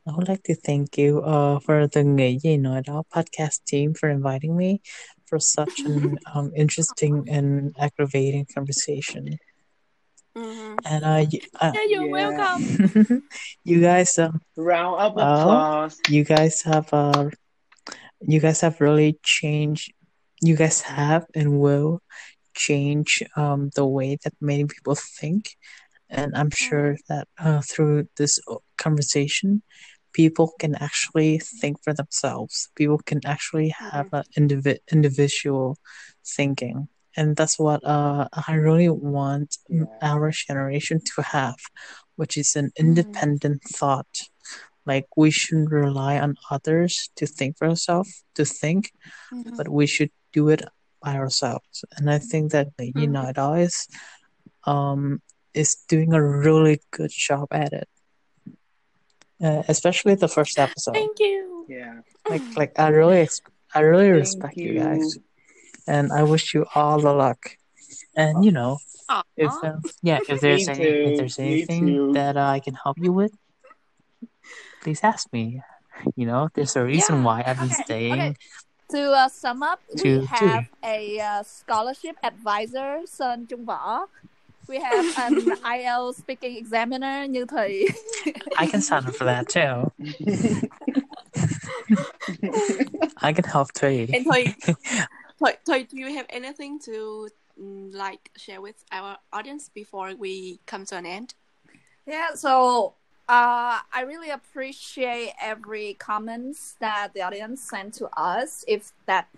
I would like to thank you uh for the Nghĩ gì nói đó podcast team for inviting me for such an um interesting and aggravating conversation. Mhm. And uh, y- uh Yeah, you're Yeah. welcome. you guys um round of Well, applause. you guys have uh you guys have really changed you guys have and will change um the way that many people think and i'm sure that uh, through this conversation people can actually think for themselves. People can actually have an indivi- individual thinking. And that's what uh i really want Yeah. our generation to have which is an independent thought. Like we shouldn't rely on others to think for ourselves to think Mhm. but we should do it by ourselves. And i think that the Mhm. United is um is doing a really good job at it uh, especially the first episode Thank you. Yeah. like like i really ex- i really Thank respect you. you. guys and i wish you all the luck and you know Aw. if uh, yeah if there's Me any too. if there's anything that uh, i can help you with please ask me you know there's a reason Yeah. why i've been Okay, staying okay. To uh, sum up, To- we to- have a uh, scholarship advisor, Sơn Trung Võ. We have an IELTS speaking examiner, Như Thủy. i can sign up for that too i can help too And Thùy, Thùy, Thùy, do you have anything to mm, like share with our audience before we come to an end? Yeah, so uh, I really appreciate every comments that the audience sent to us. If that,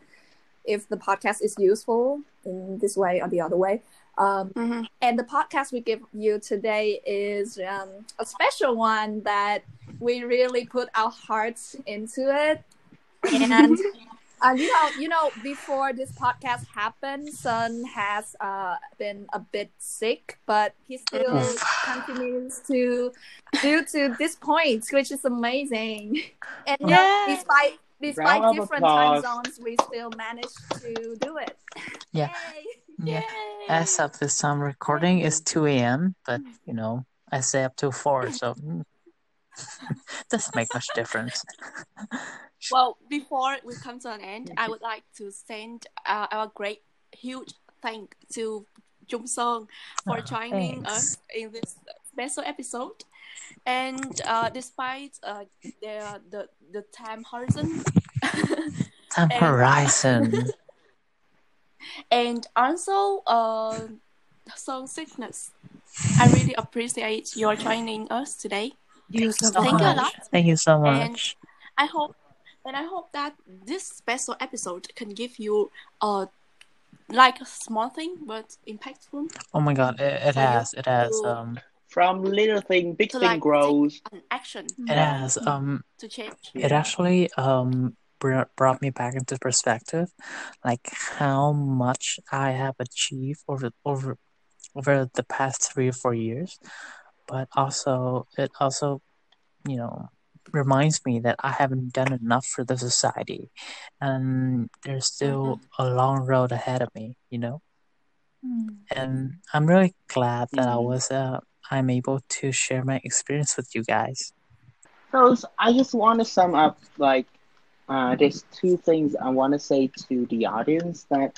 if the podcast is useful in this way or the other way, um, Mm-hmm. and the podcast we give you today is um, a special one that we really put our hearts into it, and. Uh, you know, you know, before this podcast happened, Sơn has uh, been a bit sick, but he still continues to do to this point, which is amazing. And Yeah. despite despite Round different time zones, we still managed to do it. Yeah. Yay. Yeah. Yay. as of this time recording is 2 a.m but you know i stay up till 4 so mm, doesn't make much difference. Well, before we come to an end, I would like to send uh, our great, huge thank to Trung Sơn for Oh, joining thanks. us in this special episode. And uh, despite uh, the, the the time horizon, time horizon and also uh, Sơn sickness, I really appreciate your joining us today. thank you so Thank you a much lot. thank you so much. And I hope, and I hope that this special episode can give you a like a small thing but impactful oh my god it, it has it has to- um From little thing, big to thing like grows. take an action it has um to change. it actually um brought brought me back into perspective, like how much I have achieved over over over the past three or four years. But also, it also, you know, reminds me that I haven't done enough for the society, and there's still a long road ahead of me. You know, and I'm really glad that I Mhm. was uh, I'm able to share my experience with you guys. So I just want to sum up like uh, there's two things I want to say to the audience that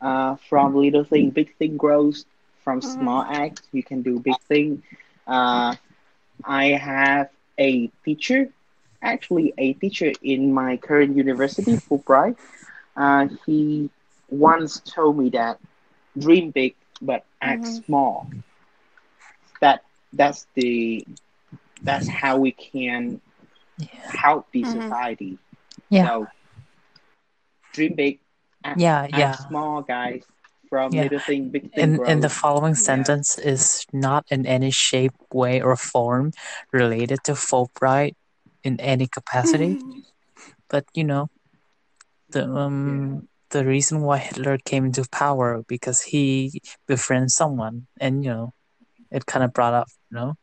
uh, from little thing big thing grows from small act you can do big thing. Uh, I have a teacher, actually a teacher in my current university, Fulbright. Uh, he once told me that dream big but act Mhm. small. That that's the that's how we can help the Mhm. society. Yeah, So dream big, act, yeah, act yeah. small, guys. From Yeah. little thing, big thing And grows. and the following Yeah. sentence is not in any shape, way, or form related to Fulbright in any capacity. But you know, the um the reason why Hitler came into power because he befriended someone, and you know, it kind of brought up, you know,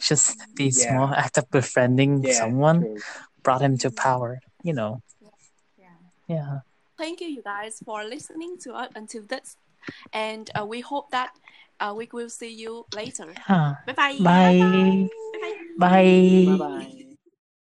just the Yeah. small act of befriending yeah, someone true. brought him to power. You know, yeah. Yeah. Thank you, you guys, for listening to us until this. And uh, we hope that uh, we will see you later. Huh. Bye bye. Bye. Bye bye. Bye. Bye bye.